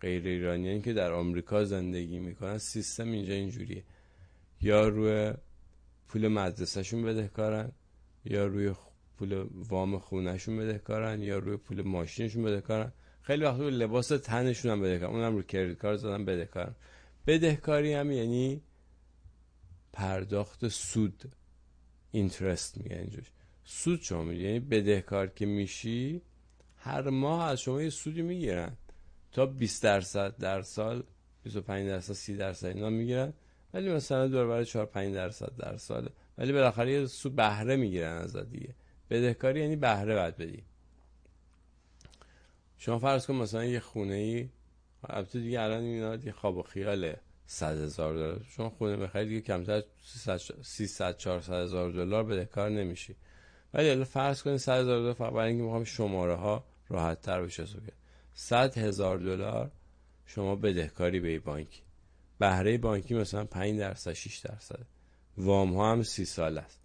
غیر ایرانیان که در آمریکا زندگی می‌کنن سیستم اینجا اینجوریه. یا روی پول مدرسهشون بدهکارن یا روی پول وام خونهشون بدهکارن یا روی پول ماشینشون بدهکارن. خیلی وقت روی لباس تنشون هم بدهکارن اونم روی کردیت کار زدن بدهکارن. بدهکاری هم یعنی پرداخت سود اینترست میگه اینجوش سود شما میگه یعنی بدهکار که میشی هر ماه از شما یه سودی می‌گیرن. تا 20 درصد در سال 25 درصد 30 درصد اینا می‌گیرن. ولی مثلا دور برای 4 5 درصد در سال ولی بالاخره یه سود بهره می‌گیرن از دیگه. بدهکاری یعنی بهره بعد بدی. شما فرض کن مثلا یه خونه ای البته دیگه الان اینا یه خواب و خیاله. 100 هزار دلار. شما خونه بخرید دیگه کمتر 300 400 هزار دلار بدهکار نمیشی. ولی الان فرض کنید 100 هزار دلار فقط برای اینکه می‌خوام شماره ها راحت تر بشه 100 هزار دلار شما بدهکاری به بانک. بهره بانکی مثلا 5 درصد 6 درصد. وام ها هم 30 سال است.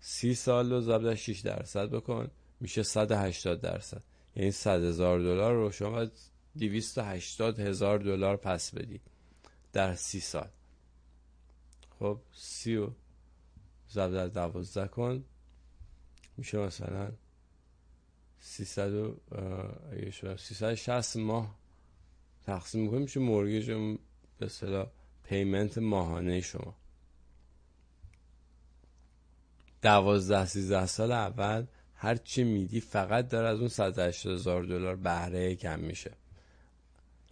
30 سال رو ضرب 6 درصد بکن میشه 180 درصد. یعنی 100 هزار دلار رو شما 280 هزار دلار پس بدی در 30 سال. خب 30 و ضرب در 12 کن میشه مثلا 300 و 360 ماه تقسیم می‌کنیم میشه مورگیج به اصطلاح پیمنت ماهانه شما. دوازده سیزده سال اول هر چی میدی فقط داره از اون 180 هزار دلار بهره کم میشه.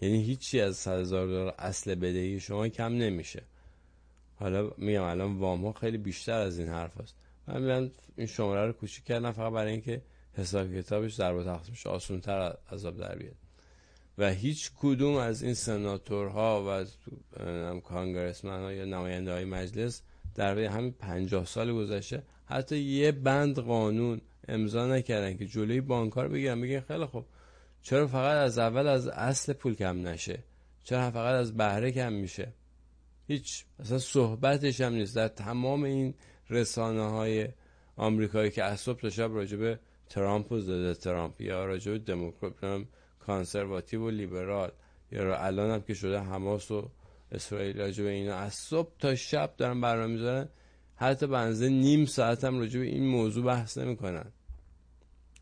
یعنی هیچی از 100 هزار دلار اصل بدهی شما کم نمیشه. حالا میگم الان وام ها خیلی بیشتر از این حرف هست. من میگم این شماره رو کوچیک کردم فقط برای اینکه حساب کتابش در با تقسیمش آسان تر عذاب در بیاد. و هیچ کدوم از این سناتورها و از کانگرسمن ها یا نماینده های مجلس در همین پنجاه سال گذشته حتی یه بند قانون امضا نکردن که جلوی بانکار بگیرن بگن خیلی خوب چرا فقط از اول از اصل پول کم نشه؟ چرا فقط از بهره کم میشه؟ هیچ اصلا صحبتش هم نیست. در تمام این رسانه های آمریکایی که از تا شب راجبه ترامپ و زده ترامپ یا راجبه دموکرات کانسرواتیو و لیبرال. یا الان هم که شده حماس و اسرائیل راجبه اینا از صبح تا شب دارن برنامه می‌ذارن. حتی بنزه نیم ساعت هم راجبه این موضوع بحث نمی‌کنن.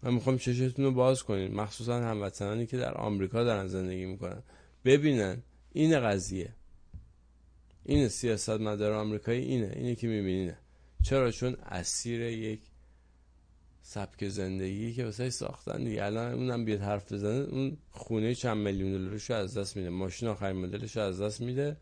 من می‌خوام چشتون رو باز کنین. مخصوصا هموطنانی که در آمریکا دارن زندگی می‌کنن. ببینن این قضیه. این سیاست مدار آمریکایی اینه. اینه که میبینینه. چرا؟ چون اسیر یک سبک زندگی که واسه ساختن دیگه. الان اونم بیاد حرف بزنه اون خونه چند میلیون دلارش از دست میده. ماشین آخرین مدلش از دست میده.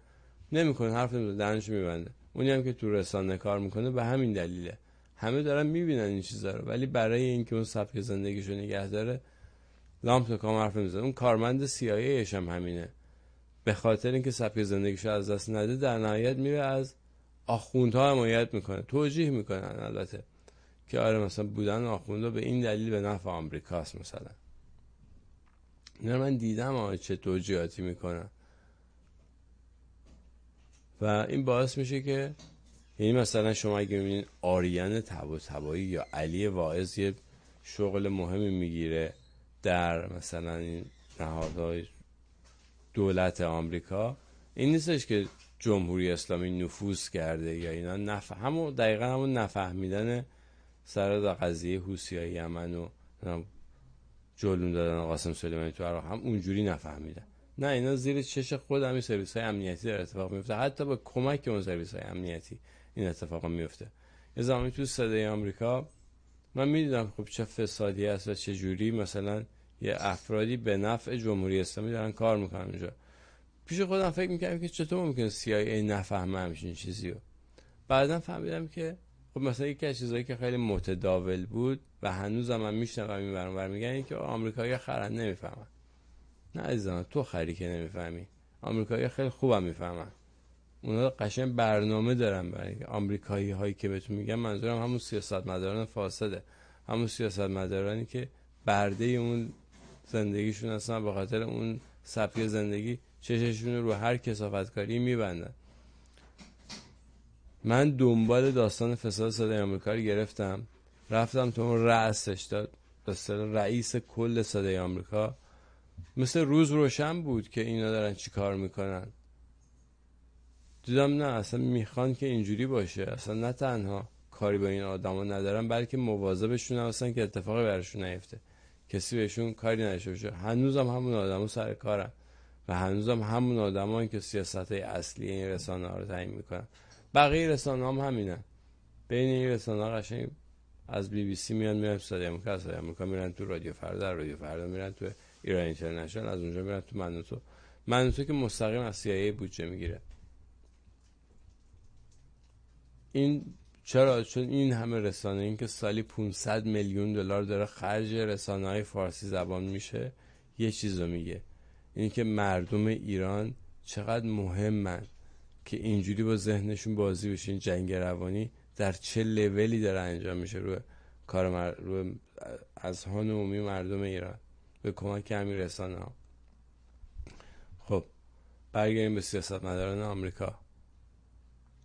نمی‌کنه حرف نمی‌زنه دهنش میبنده. اونی هم که تو رسانه کار می‌کنه به همین دلیله. همه دارن می‌بینن این چیزا رو. ولی برای اینکه اون سبک زندگیشو نگه داره لامپ تو کام حرف نمی‌زنه. اون کارمند CIA هم همینه. به خاطر اینکه سبک زندگیشو از دست نده در نهایت میره از آخوندها حمایت می‌کنه. توجیه می‌کنن البته. که آره مثلا بودن آخونده به این دلیل به نفع آمریکاست مثلا. نه من دیدم آره چه توجیهاتی می‌کنن. و این باعث میشه که یعنی مثلا شما اگه می‌بینید آریان تبا تبایی یا علی واعظ یه شغل مهمی می‌گیره در مثلا این نهادهای دولت آمریکا این نیستش که جمهوری اسلامی نفوذ کرده یا اینا نف... همون دقیقا همون نفهمیدن سر دا قضیه حوسی های یمن و جلون دادن قاسم سلیمانی تو عراق هم اونجوری نفهمیدن. نه اینا زیر چش خود همین سرویس های امنیتی در اتفاق میفته حتی با کمک اون سرویس های امنیتی این اتفاق میفته یه زمانی تو صدای آمریکا من می‌دیدم خب چه فسادی است و چه جوری مثلا یه افرادی به نفع جمهوری اسلامی دارن کار می‌کنن اونجا. پیش خودم فکر می‌کردم که چطور ممکنه CIA نفهمه همچین چیزی رو بعدا فهمیدم که خب مثلا یکی از چیزایی که خیلی متداول بود و هنوزم من میشنوم این برام میگن که آمریکایی خرن نمی‌فهمن. نه عزیزم تو خری که نمی‌فهمی. آمریکایی خیلی خوبم می‌فهمن. اونا قشنگ برنامه دارن برای آمریکایی هایی که بهتون میگم منظورم همون سیاست مداران فاسده. همون سیاست مدارانی که برده اون زندگیشون هستن به خاطر اون سبک زندگی چششون رو هر کسافتکاری میبندن. من دنبال داستان فساد صدای آمریکا رو گرفتم. رفتم تو اون رأسش داد. به رئیس کل صدای آمریکا. مثل روز روشن بود که اینا دارن چی کار می‌کنن. دیدم نه اصلا می‌خوان که اینجوری باشه. اصلا نه تنها کاری با این آدما ندارن بلکه مواظبشون هستن که اتفاقی برشون نیفته. کسی بهشون کاری نشه باشه. هنوزم همون آدمو سر کارن. و هنوزم همون آدمایی که سیاست های اصلی این رسانه ها رو تعیین می‌کنن. بقیه رسانه هم همینن بین این رسانه قشنگ از بی بی سی میان میرن صدای امریکا از امریکا میرن تو رادیو فردا رادیو فردا میرن تو ایران اینترنشنال از اونجا میرن تو منوتو. منوتو که مستقیم از سیایی بودجه می‌گیره. این چرا؟ چون این همه رسانه این که سالی 500 میلیون دلار داره خرج رسانه های فارسی زبان میشه یه چیز میگه. اینه که مردم ایران چقدر مهمن. که اینجوری با ذهنشون بازی بشه این جنگ روانی در چه لولی داره انجام میشه روی کار مر... روی اذهان عمومی مردم ایران. به کمک همین رسانه ها. خب برگردیم به سیاست مداران آمریکا.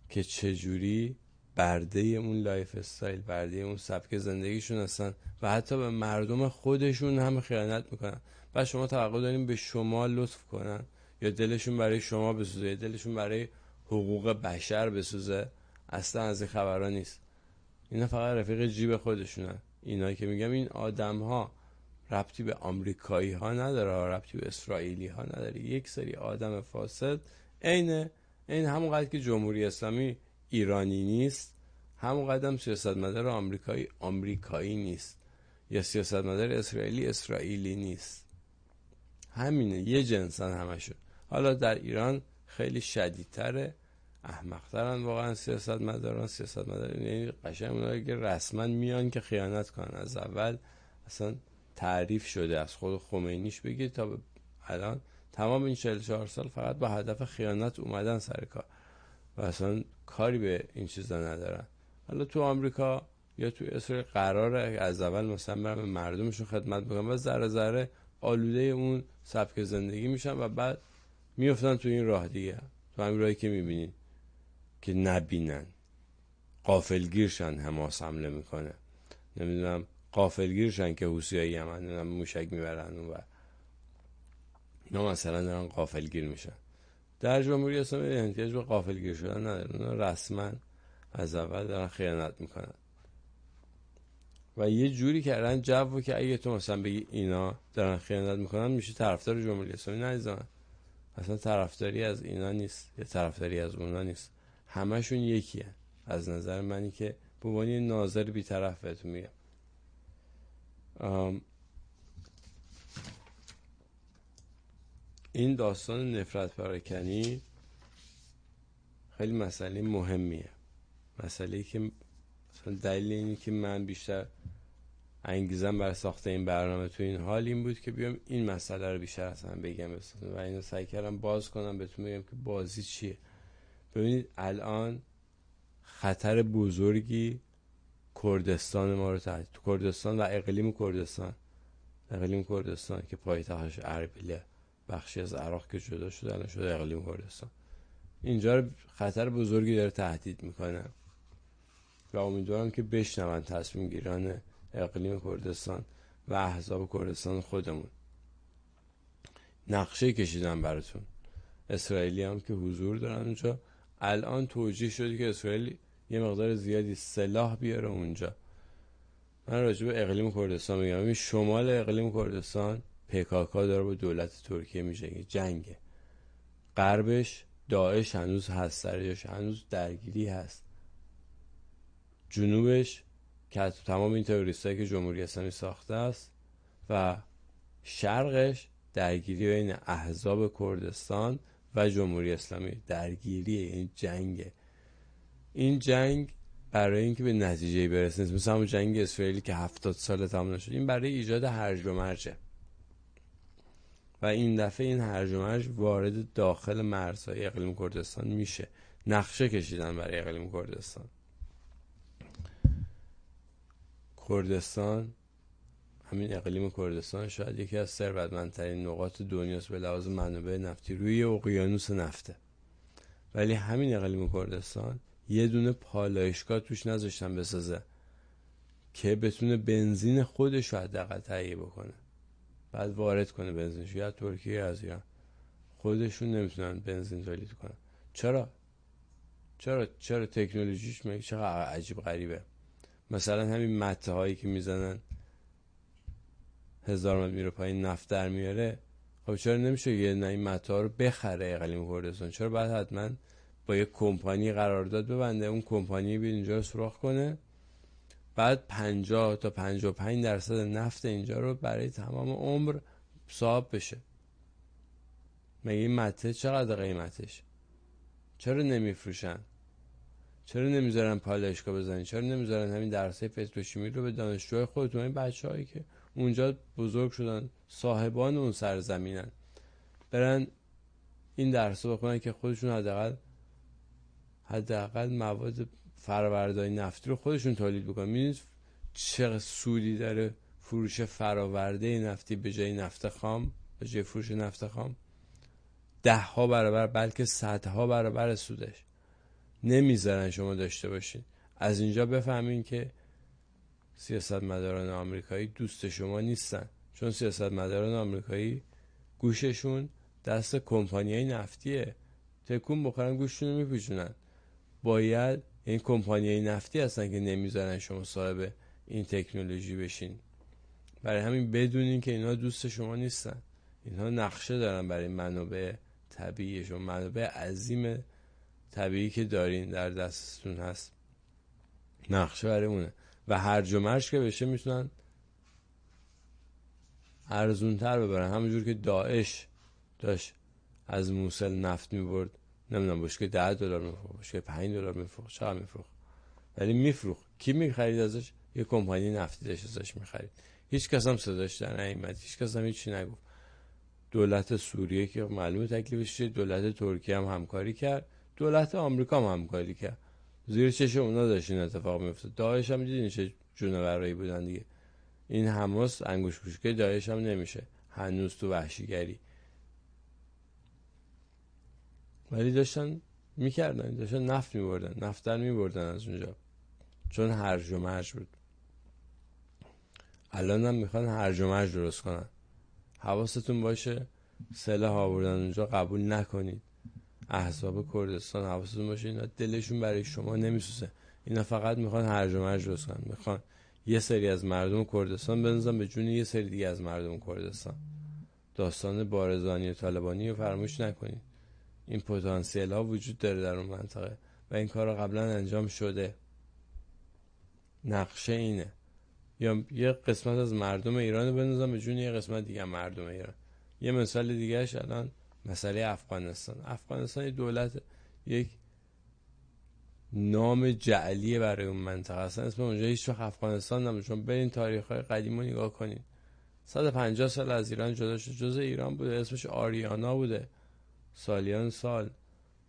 که چجوری برده اون lifestyle برده اون سبک زندگیشون هستن و حتی به مردم خودشون هم خیانت می‌کنن. و شما توقع داریم به شما لطف کنن یا دلشون برای شما بسوزه دلشون برای حقوق بشر بسوزه اصلا از این خبرها نیست. اینا فقط رفیق جیب خودشونن. اینا که میگم این آدم ها ربطی به آمریکایی ها نداره ربطی به اسرائیلی ها نداره. یک سری آدم فاسد عین این همونقدر که جمهوری اسلامی ایرانی نیست همون قدم سیاستمدار آمریکایی آمریکایی نیست. یا سیاستمدار اسرائیلی اسرائیلی نیست. همینه. یه جنسن همشون. حالا در ایران خیلی شدیدتره. احمقترن واقعا سیاستمداران سیاستمداران یعنی قشنگ اونها که رسما میان که خیانت کنن. از اول اصلا تعریف شده. از خود خمینیش بگید تا الان تمام این 44 سال فقط با هدف خیانت اومدن سر کار. و اصلا کاری به این چیزا ندارن. حالا تو آمریکا یا تو اسرائیل قراره از اول مثلا به مردمشون خدمت بکنن و ذره ذره آلوده اون سبک زندگی میشن و بعد میفتن تو این راه دیگه. تو همین راهی که می‌بینین که نبینن. قافلگیرشن حماس حمله می‌کنه. نمی‌دونم قافلگیرشن که حوسی یمن موشک می‌برن اون و اینا مثلا دارن قافلگیر میشن. در جمهوری اسلامی احتیاج به قافلگیر شدن نداره اونا رسما از اول دارن خیانت می‌کنن. و یه جوری کردن جو که اگه تو مثلا بگی اینا دارن خیانت می‌کنن میشه طرفدار جمهوری اسلامی نریزن اصلا طرفداری از اینا نیست یا طرفداری از اونا نیست. همشون یکیه. از نظر منی که به عنوان ناظر بیطرف بهتون میگم. این داستان نفرت پراکنی خیلی مسئله مهمیه. مسئله که دلیل اینی که من بیشتر انگیزم بر ساخته این برنامه تو این حال این بود که بیام این مسئله رو بیشتر اصلا بگم بسازم. و اینو سعی کردم باز کنم بهتون بگم که بازی چیه. ببینید الان خطر بزرگی کردستان ما رو تحت کردستان و اقلیم کردستان. اقلیم کردستان که پایتختش اربیله بخشی از عراق که جدا شده الان شده اقلیم کردستان. اینجا رو خطر بزرگی داره تهدید می‌کنه. و امیدوارم که بشنون تصمیم گیران اقلیم کردستان و احزاب کردستان خودمون. نقشه کشیدن براتون. اسرائیلی هم که حضور دارن اونجا. الان توجیه شده که اسرائیل یه مقدار زیادی سلاح بیاره اونجا. من راجع به اقلیم کردستان میگم. این شمال اقلیم کردستان پکاکا داره با دولت ترکیه میشه. جنگه. غربش داعش هنوز هست سرش هنوز درگیری هست. جنوبش که تمام این تروریست که جمهوری اسلامی ساخته است و شرقش درگیری بین احزاب کردستان و جمهوری اسلامی درگیری این جنگه این جنگ برای اینکه به نتیجه برسه مثل همون جنگ اسرائیلی که هفتاد سال تمام نشد این برای ایجاد هرج و مرجه و این دفعه این هرج و مرج وارد داخل مرزهای اقلیم کردستان میشه. نقشه کشیدن برای اقلیم کردستان. کردستان همین اقلیم کردستان شاید یکی از ثروتمندترین نقاط دنیاست به لحاظ منابع نفتی. روی اقیانوس نفته. ولی همین اقلیم کردستان یه دونه پالایشگاه توش نذاشتن بسازه که بتونه بنزین خودش رو حداقل تهیه بکنه. بعد وارد کنه بنزینش. یا ترکیه از ایران. خودشون نمی‌تونن بنزین تولید کنن. چرا؟ چرا؟ چرا تکنولوژیش میگه چقدر عجیب غریبه؟ مثلا همین مته هایی که می‌زنن هزار متر میره پایین نفت در میاره. خب چرا نمیشه یه نه این مته ها رو بخره اقلیم کردستان چرا بعد حتما با یه کمپانی قرارداد ببنده اون کمپانی بیاد اینجا رو سوراخ کنه؟ بعد 50 تا 55 درصد نفت اینجا رو برای تمام عمر صاحب بشه. مگه این مته چقدر قیمتش؟ چرا نمیفروشن؟ چرا نمی‌ذارن پالایشگاه بزنین چرا نمی‌ذارن همین درسای پتروشیمی رو به دانشجوهای خودتون؟ این بچه‌هایی که اونجا بزرگ شدن صاحبان اون سرزمینن. برن این درس رو بخونن که خودشون حداقل حداقل مواد فرآوردهای نفتی رو خودشون تولید بکنن. می‌دونید چه سودی داره فروش فراورده نفتی به جای نفت خام؟ به جای فروش نفت خام؟ ده ها برابر بلکه صدها برابر سودش. نمی‌ذارن شما داشته باشین. از اینجا بفهمین که سیاستمداران آمریکایی دوست شما نیستن. چون سیاستمداران آمریکایی گوششون دست کمپانیای نفتیه. تکون بخورن گوششون رو میپوشونن باید این کمپانیای نفتی هستن که نمی‌ذارن شما صاحب این تکنولوژی بشین. برای همین بدونین که اینا دوست شما نیستن. اینها نقشه دارن برای منابع طبیعی شما منابع عظیم طبیعی که دارین در دستتون هست نقشه برای اونه و هرج و که بشه می‌تونن ارزونتر ببرن. همونجور که داعش داشت از موسل نفت می‌برد نمی‌دونم بشکه ده دلار میفروخت بشکه پنج دلار میفروخت چقدر میفروخت؟ ولی میفروخت. کی می‌خرید ازش؟ یه کمپانی نفتی داشت ازش می‌خرید. هیچ کس هم صداش در نیامد هیچ کس هم هیچی نگفت. دولت سوریه که معلومه تکلیفش دولت ترکیه هم همکاری کرد. دولت آمریکا هم همکاری کرد. زیر چش اونا داشت این اتفاق میفته داعش هم دیدین چه جونورایی بودن دیگه. این حماس انگوش کوشکه داعش هم نمیشه. هنوز تو وحشیگری. ولی داشتن می‌کردن. داشتن نفت میبردن. نفتر میبردن از اونجا. چون هرج و مرج بود. الان هم می‌خوان هرج و مرج درست کنن. حواستون باشه سلاح آوردن اونجا قبول نکنید. احزاب کردستان حواستون باشه اینا دلشون برای شما نمیسوزه. اینا فقط می‌خوان هرج و مرج کنن می‌خوان یه سری از مردم کردستان بنزن به جون یه سری دیگه از مردم کردستان. داستان بارزانی و طالبانی رو فراموش نکنید. این پتانسیل ها وجود داره در اون منطقه و این کار قبلا انجام شده. نقشه اینه. یا یه قسمت از مردم ایران رو بندازن به جون یه قسمت دیگه مردم ایران. یه مثال دیگهش الان مسئله افغانستان. افغانستان یه دولت یک نام جعلیه برای اون منطقه. اصلا اسم اونجا هیچ وقت افغانستان نمیشه چون برین تاریخ های قدیم رو نگاه کنین. 150 سال از ایران جدا شد. جز ایران بوده. اسمش آریانا بوده. سالیان سال.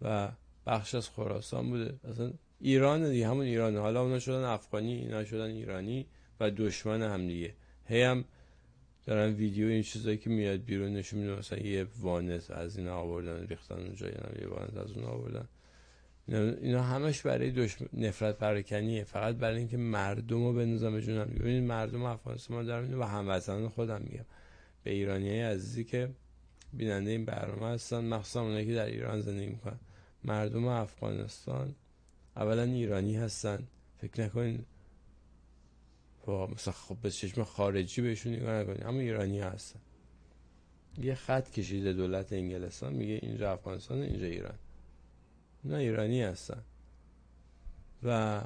و بخش از خراسان بوده. اصلا ایران دیگه همون ایرانه. حالا اونا شدن افغانی اینا شدن ایرانی و دشمن هم دیگه. هی هم دارن ویدیو این چیزایی که میاد بیرون نشون میده مثلا یه وانت از اینا آوردن ریختن اونجا یه وانت از اون آوردن. اینا همش برای دشمن نفرت پراکنیه. فقط برای اینکه مردم رو بندازن به جونم. ببینید مردم افغانستان دارن و هموطنان خودم میگم. به ایرانی های عزیزی که بیننده این برنامه هستن مخصوصا اونایی که در ایران زندگی می‌کنن. مردم افغانستان اولا ایرانی هستن. فکر نکنین مثلا خب به چشم خارجی بهشون نگاه نکنین اما ایرانی هستن. یه خط کشیده دولت انگلستان میگه اینجا افغانستان اینجا ایران. نه ایرانی هستن. و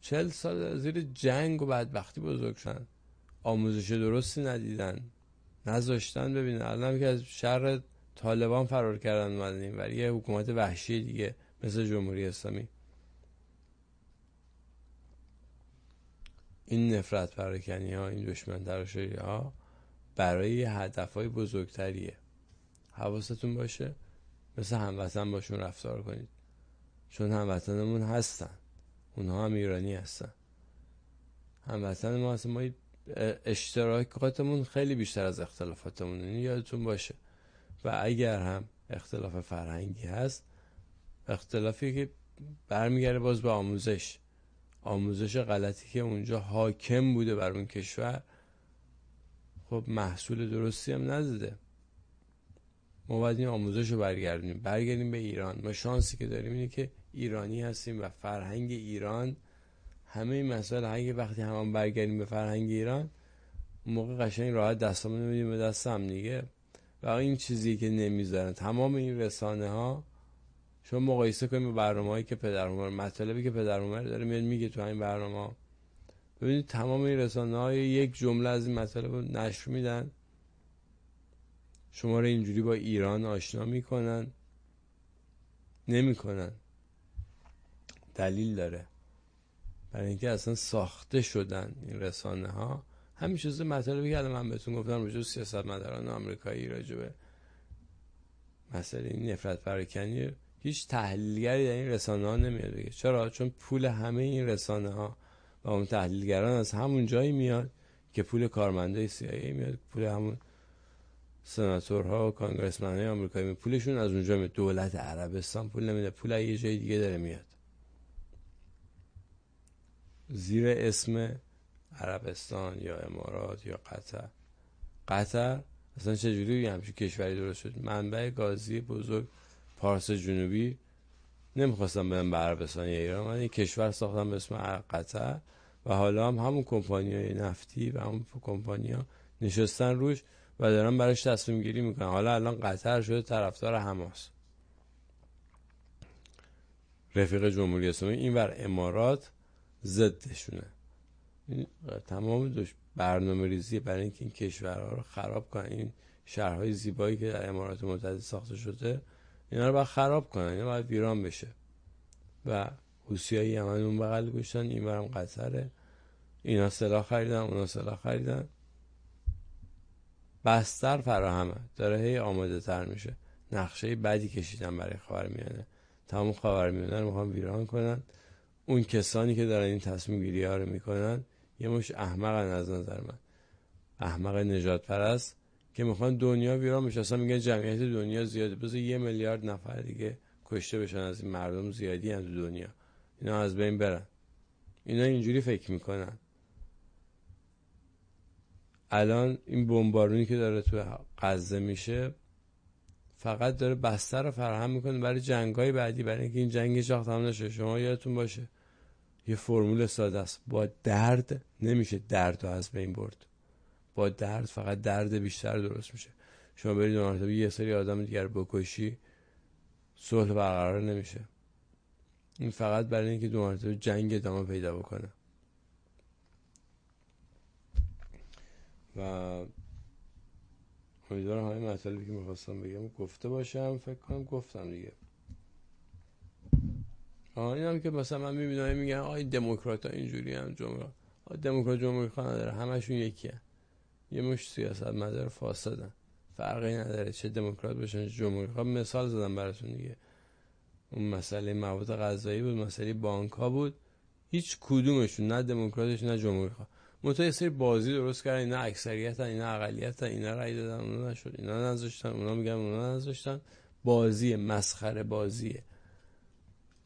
چل سال زیر جنگ و بدبختی بزرگ شدن. آموزش درستی ندیدن. نذاشتن ببینن. الان که از شر طالبان فرار کردن اومدن ولی یه حکومت وحشی دیگه مثل جمهوری اسلامی. این نفرت پراکنی ها این دشمن ها برای هدف های بزرگتریه. حواستون باشه مثل هموطن باشون رفتار کنید. چون هموطنمون هستن. اونها هم ایرانی هستن. هموطن ما هستن. ما اشتراکاتمون خیلی بیشتر از اختلافاتمون. این یادتون باشه. و اگر هم اختلاف فرهنگی هست اختلافی که برمیگرده باز به آموزش. آموزش غلطی که اونجا حاکم بوده بر اون کشور خب محصول درستی هم نزده ما باید این آموزش رو برگردیم برگردیم به ایران. ما شانسی که داریم اینه که ایرانی هستیم و فرهنگ ایران همه این مسائل اگه وقتی همان برگردیم به فرهنگ ایران موقع قشنگ راحت دستمون میدیم به دست هم دیگه. و این چیزی که نمی‌ذارن. تمام این رسانه ها شما مقایسه کنیم با برنامه هایی که پدر مطالبی که پدر داره میاد میگه تو این برنامه ببینید تمام این رسانه های یک جمله از این مطالب رو نشر میدن. شما رو اینجوری با ایران آشنا می‌کنن. نمی‌کنن. دلیل داره. برای اینکه اصلا ساخته شدن این رسانه ها همین چیز مطالبی که من بهتون گفتم راجع سیاست مداران آمریکایی راجع به مسئله این نفرت پراکنی هیچ تحلیلگری در این رسانه ها نمیاد بگه چرا؟ چون پول همه این رسانه ها و اون تحلیلگران از همون جایی میاد که پول کارمنده CIA میاد پول همون سناتورها و کانگرسمن های آمریکایی پولشون از اونجا میاد. دولت عربستان پول نمیده. پول یه جای دیگه داره میاد. زیر اسم عربستان یا امارات یا قطر. قطر اصلا چجوری همچین کشوری درست شد؟ منبع گازی بزرگ پارس جنوبی نمی‌خواستم به عربستان یا ایران. من این کشور ساختم به اسم قطر و حالا هم همون کمپانی های نفتی و همون کمپانی ها نشستن روش و دارن براش تصمیم گیری می‌کنن. حالا الان قطر شده طرفدار حماس. رفیق جمهوری اسلامی این بر امارات ضدشونه. تمام دوش برنامه ریزی برای اینکه این کشورها رو خراب کنن. این شهرهای زیبایی که در امارات متحده ساخته شده اینا رو باید خراب کنن. اینا باید ویران بشه. و حوسی های یمن اون بغل گوشتن این برم قطره. اینا سلاح خریدن اونا سلاح خریدن. بستر فراهمه. داره هی آماده تر میشه. نقشه بدی کشیدن برای خبر میانه تمام خبر میانه رو می‌خوان ویران کنن. اون کسانی که دارن این تصمیم گیری ها رو می‌کنن یه مش احمقن از نظر من. احمق نجات پرست که می‌خوان دنیا ویران بشه. اصلا میگن جمعیت دنیا زیاده. بذار یه میلیارد نفر دیگه کشته بشن از این مردم زیادی هم تو دنیا. اینا از بین برن. اینا اینجوری فکر می‌کنن. الان این بمبارونی که داره تو غزه میشه فقط داره بستر رو فراهم می‌کنه برای جنگای بعدی. برای اینکه این جنگ هیچ تمام نشه. شما یادتون باشه یه فرمول ساده است. با درد نمیشه درد رو از بین برد. با درد فقط درد بیشتر درست میشه. شما برید اون یه سری آدم دیگر بکشی صلح برقرار نمیشه. این فقط برای اینکه دو مرتبه جنگ ادامه پیدا بکنه. و امیدوارم همه مطالبی که می‌خواستم بگم گفته باشم فکر کنم گفتم دیگه. این هم که مثلا من می‌بینم میگن آی دموکرات ها اینجوری هم جمهوری دموکرات جمهوری خواه نداره همشون یکی هم. یه مش سیاست مدار فاسدن. فرقی نداره چه دموکرات باشن چه جمهوری. خواه مثال زدم براتون دیگه. اون مسئله مواد غذایی بود مسئله بانک ها بود. هیچ کدومشون نه دموکراتش نه جمهوری خواه منتها سری بازی درست کردن. اینا اکثریت اینا اقلیت اینا رای دادن اونا نشد اینا نذاشتن اونا میگن اونا نذاشتن. بازی مسخره بازیه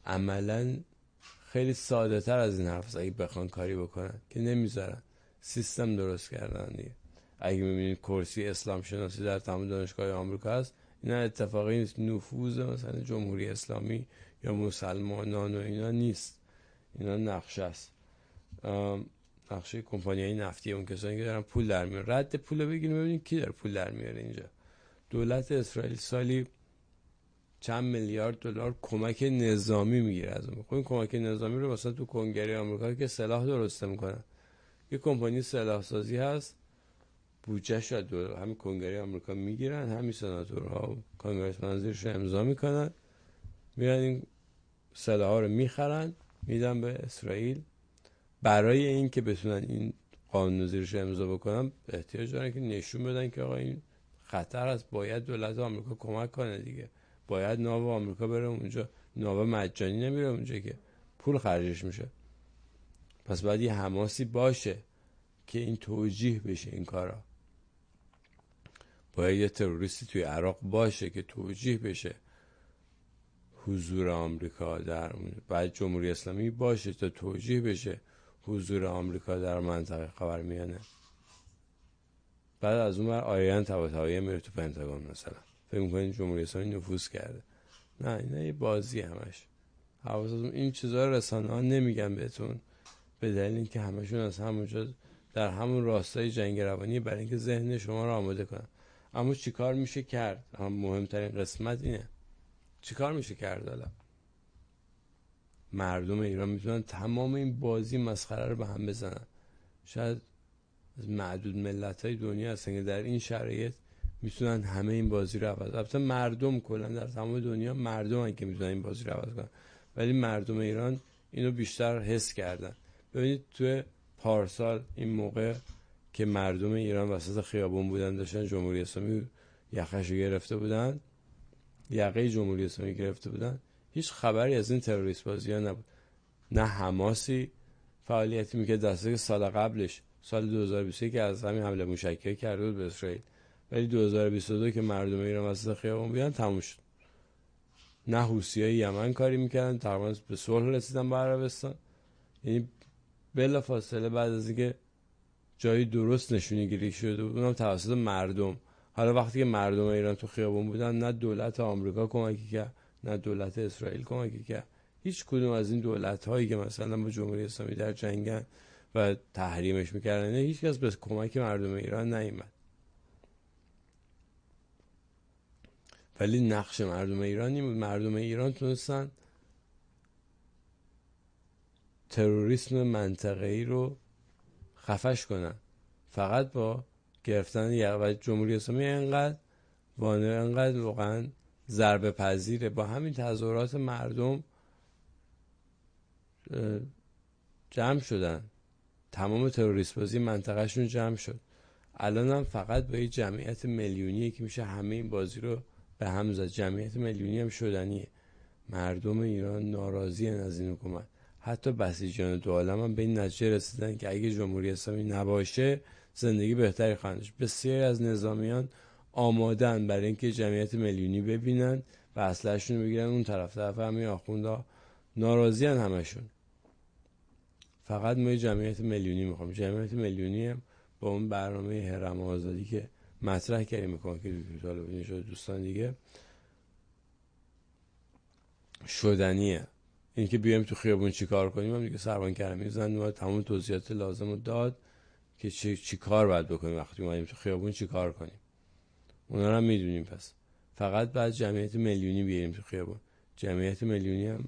عملا خیلی ساده تر از این حرف اگه بخوان کاری بکنن که نمی‌ذارن. سیستم درست کردن دیگه. اگه می‌بینید کرسی اسلام شناسی در تمام دانشگاه آمریکا هست اینا اتفاقی نیست. نفوذ مثلا جمهوری اسلامی یا مسلمانان و اینا نیست. اینا نقشه است. نقشه کمپانی نفتی اون کسانی که دارن پول در میارن. رد پول بگیریم ببینید کی داره پول در میاره اینجا. دولت اسرائیل سالی چند میلیارد دلار کمک نظامی می‌گیره از اون این کمک نظامی رو مثلا تو کنگره آمریکا که سلاح درسته می‌کنن یه کمپانی سلاح سازی هست. بودجه شد همین کنگره آمریکا می‌گیرن همین سناتورها و کانگرس منظورش امضا می‌کنن. میرن این سلاح ها رو می‌خرن میدن به اسرائیل. برای اینکه بتونن این قانون زیرش امضا بکنن احتیاج دارن که نشون بدن که آقا این خطر است. باید دولت آمریکا کمک کنه دیگه. باید ناو آمریکا بره اونجا. ناو مجانی نمیره اونجا که پول خرجش میشه. پس باید یه حماسی باشه که این توجیه بشه این کارا. باید یه تروریستی توی عراق باشه که توجیه بشه حضور آمریکا در باید جمهوری اسلامی باشه تا توجیه بشه حضور آمریکا در منطقه خبر میانه بعد از اون بر آیان تبا میره تو پنتاگون مثلا. فکر می‌کنید جمهوری اسلامی نفوذ کرده؟ نه این یه بازی همش. حواستون این چیزا رو رسانه ها نمیگن بهتون به دلیل اینکه همشون از همونجا در همون راستای جنگ روانی برای اینکه ذهن شما رو آماده کنن. اما چیکار میشه کرد؟ هم مهمترین قسمت اینه. چیکار میشه کرد حالا؟ مردم ایران می‌تونن تمام این بازی مسخره رو به هم بزنن. شاید از معدود ملت های دنیا هستن که در این شرایط می‌تونن همه این بازی رو عوض البته مردم کلا در تمام دنیا مردم که می‌تونن این بازی رو عوض کنن. ولی مردم ایران اینو بیشتر حس کردن. ببینید تو پارسال این موقع که مردم ایران وسط خیابون بودن داشتن جمهوری اسلامی یخش گرفته بودن یقه جمهوری اسلامی گرفته بودن. هیچ خبری از این تروریست بازی ها نبود. نه حماسی فعالیتی می‌کرد دسته سال قبلش سال 2021 که از همین حمله موشکی کرده بود به اسرائیل. ولی 2022 که مردم ایران وسط خیابون بیان تموم شد. نه حوسی های یمن کاری می‌کردن تقریبا به صلح رسیدن با عربستان. یعنی بلا فاصله بعد از اینکه جایی درست نشونی گیری شده بود. اونم توسط مردم. حالا وقتی که مردم ایران تو خیابون بودن نه دولت آمریکا کمکی کرد نه دولت اسرائیل کمکی کرد. هیچ کدوم از این دولت هایی که مثلا با جمهوری اسلامی در جنگن و تحریمش می‌کردن هیچ کس به کمک مردم ایران نیومد. ولی نقش مردم ایران بود. مردم ایران تونستن تروریسم منطقه‌ای رو خفش کنن. فقط با گرفتن و جمهوری اسلامی انقدر وانه انقدر واقعا ضربه پذیره با همین تظاهرات مردم جمع شدن. تمام تروریست بازی منطقهشون جمع شد. الان هم فقط با یه جمعیت میلیونی که میشه همه این بازی رو به هم زد. جمعیت میلیونی هم شدنیه. مردم ایران ناراضی از این حکومت. حتی بسیجان دو عالم هم به این نتیجه رسیدن که اگه جمهوری اسلامی نباشه زندگی بهتری خواهند بسیاری از نظامیان آمادن برای اینکه جمعیت میلیونی ببینن و اصلشون رو بگیرن. اون طرف طرف همین آخوندا ناراضی همشون. فقط ما جمعیت میلیونی می‌خوام. جمعیت میلیونی هم با اون برنامه هرم آزادی که مطرح کردیم می‌کنم که دوستان دیگه شدنیه. اینکه بیایم تو خیابون چیکار کنیم هم دیگه سربان کرمی زن تمام توضیحات لازم رو داد که چی, چی کار باید بکنیم وقتی اومدیم تو خیابون چی کار کنیم. اونا هم می‌دونیم پس. فقط بعد جمعیت میلیونی بیاریم تو خیابون. جمعیت میلیونی هم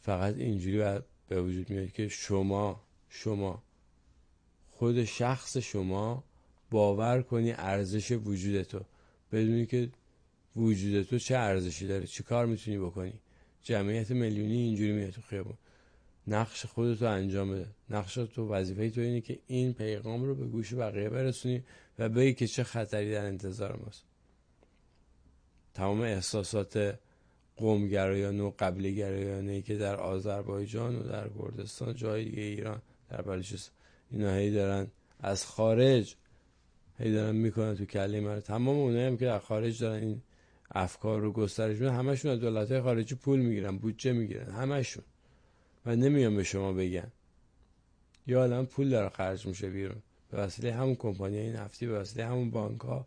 فقط اینجوری به وجود میاد که شما شما خود شخص شما باور کنی ارزش وجود تو. بدونی که وجود تو چه ارزشی داره چی کار می‌تونی بکنی. جمعیت میلیونی اینجوری میاد تو خیابون. نقش خودتو انجام بده. نقش تو وظیفه تو اینه که این پیغام رو به گوش بقیه برسونی و بگی که چه خطری در انتظار ماست. تمام احساسات قومگرایانه و قبلی گرایانه که در آذربایجان و در کردستان جای دیگه ایران در بلوچستان اینا هی دارن از خارج هی دارن می‌کنن تو کله من تمام اونایی هم که در خارج دارن این افکار رو گسترش میدن همشون از دولت خارجی پول می‌گیرن بودجه می‌گیرن همشون. و نمیان به شما بگن. یا الان پول داره خرج میشه بیرون. به وسیله همون کمپانی نفتی به وسیله همون بانک ها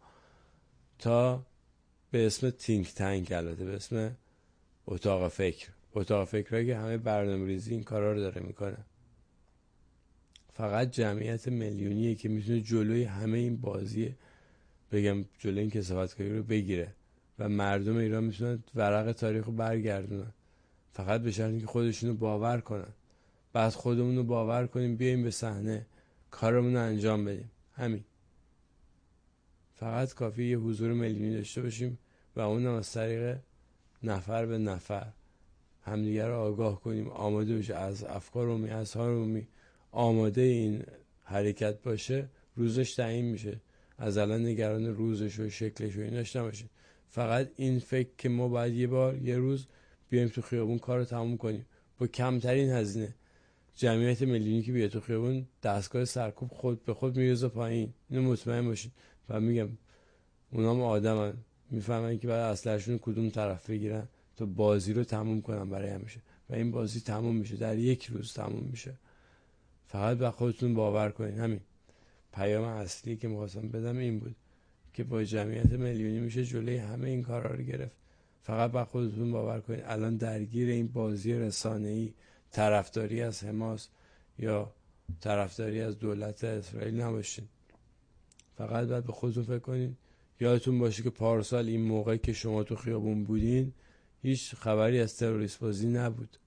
تا به اسم تینک تنک البته به اسم اتاق فکر. اتاق فکر که همه برنامه ریزی این کارا رو داره می‌کنه. فقط جمعیت میلیونیه که می‌تونه جلوی همه این بازی بگم جلوی این کسافتکاری رو بگیره. و مردم ایران می‌تونن ورق تاریخ رو برگردونن. فقط به شرطی که خودشونو باور کنن. بعد خودمون رو باور کنیم بیایم به صحنه. کارمون رو انجام بدیم. همین. فقط کافی یه حضور میلیونی داشته باشیم و اون از طریق نفر به نفر. همدیگر رو آگاه کنیم. آماده بشه از افکار رومی از ها رومی آماده این حرکت باشه روزش تعیین میشه. از الان نگران روزش و شکلش و این داشته باشید فقط این فکر که ما باید یه بار یه روز بیایم تو خیابون کار رو تموم کنیم. با کمترین هزینه. جمعیت میلیونی که بیاد تو خیابون دستگاه سرکوب خود به خود میریزه پایین. اینو مطمئن باشید. و میگم اونا هم آدمن. می‌فهمن که بعد اصلشون کدوم طرف بگیرن تا بازی رو تموم کنن برای همیشه. و این بازی تموم میشه. در یک روز تموم میشه. فقط به خودتون باور کنین. همین. پیام اصلی که می‌خواستم بدم این بود. که با جمعیت میلیونی میشه جلوی همه این کارا رو گرفت. فقط به خودتون باور کنید الان درگیر این بازی ای طرفداری از حماس یا طرفداری از دولت اسرائیل نباشین. فقط باید به خودتون فکر کنید. یادتون باشه که پارسال این موقع که شما تو خیابون بودین هیچ خبری از تروریست بازی نبود.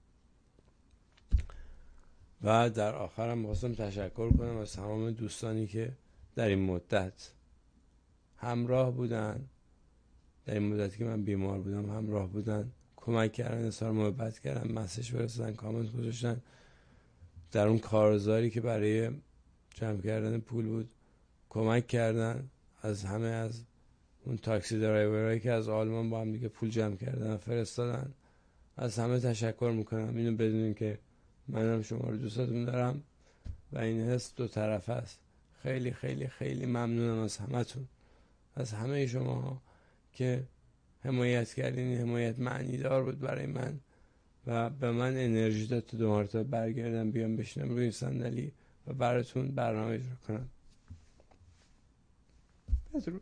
و در آخرم می‌خواستم تشکر کنم از تمام دوستانی که در این مدت همراه بودن. در این مدتی که من بیمار بودم همراه بودن. کمک کردن اظهار محبت کردن مسج فرستادن کامنت گذاشتن. در اون کارزاری که برای جمع کردن پول بود کمک کردن. از همه از اون تاکسی درایورایی که از آلمان با هم دیگه پول جمع کردن فرستادن. از همه تشکر می‌کنم. اینو بدونین که منم شما رو دوستتون دارم و این حس دو طرف است. خیلی خیلی خیلی ممنونم از همتون. از همه شما که حمایت کردین حمایت معنی دار بود برای من و به من انرژی داد تو دو مرتبه برگردم بیام بشینم روی صندلی و براتون برنامه اجرا کنم. بدرود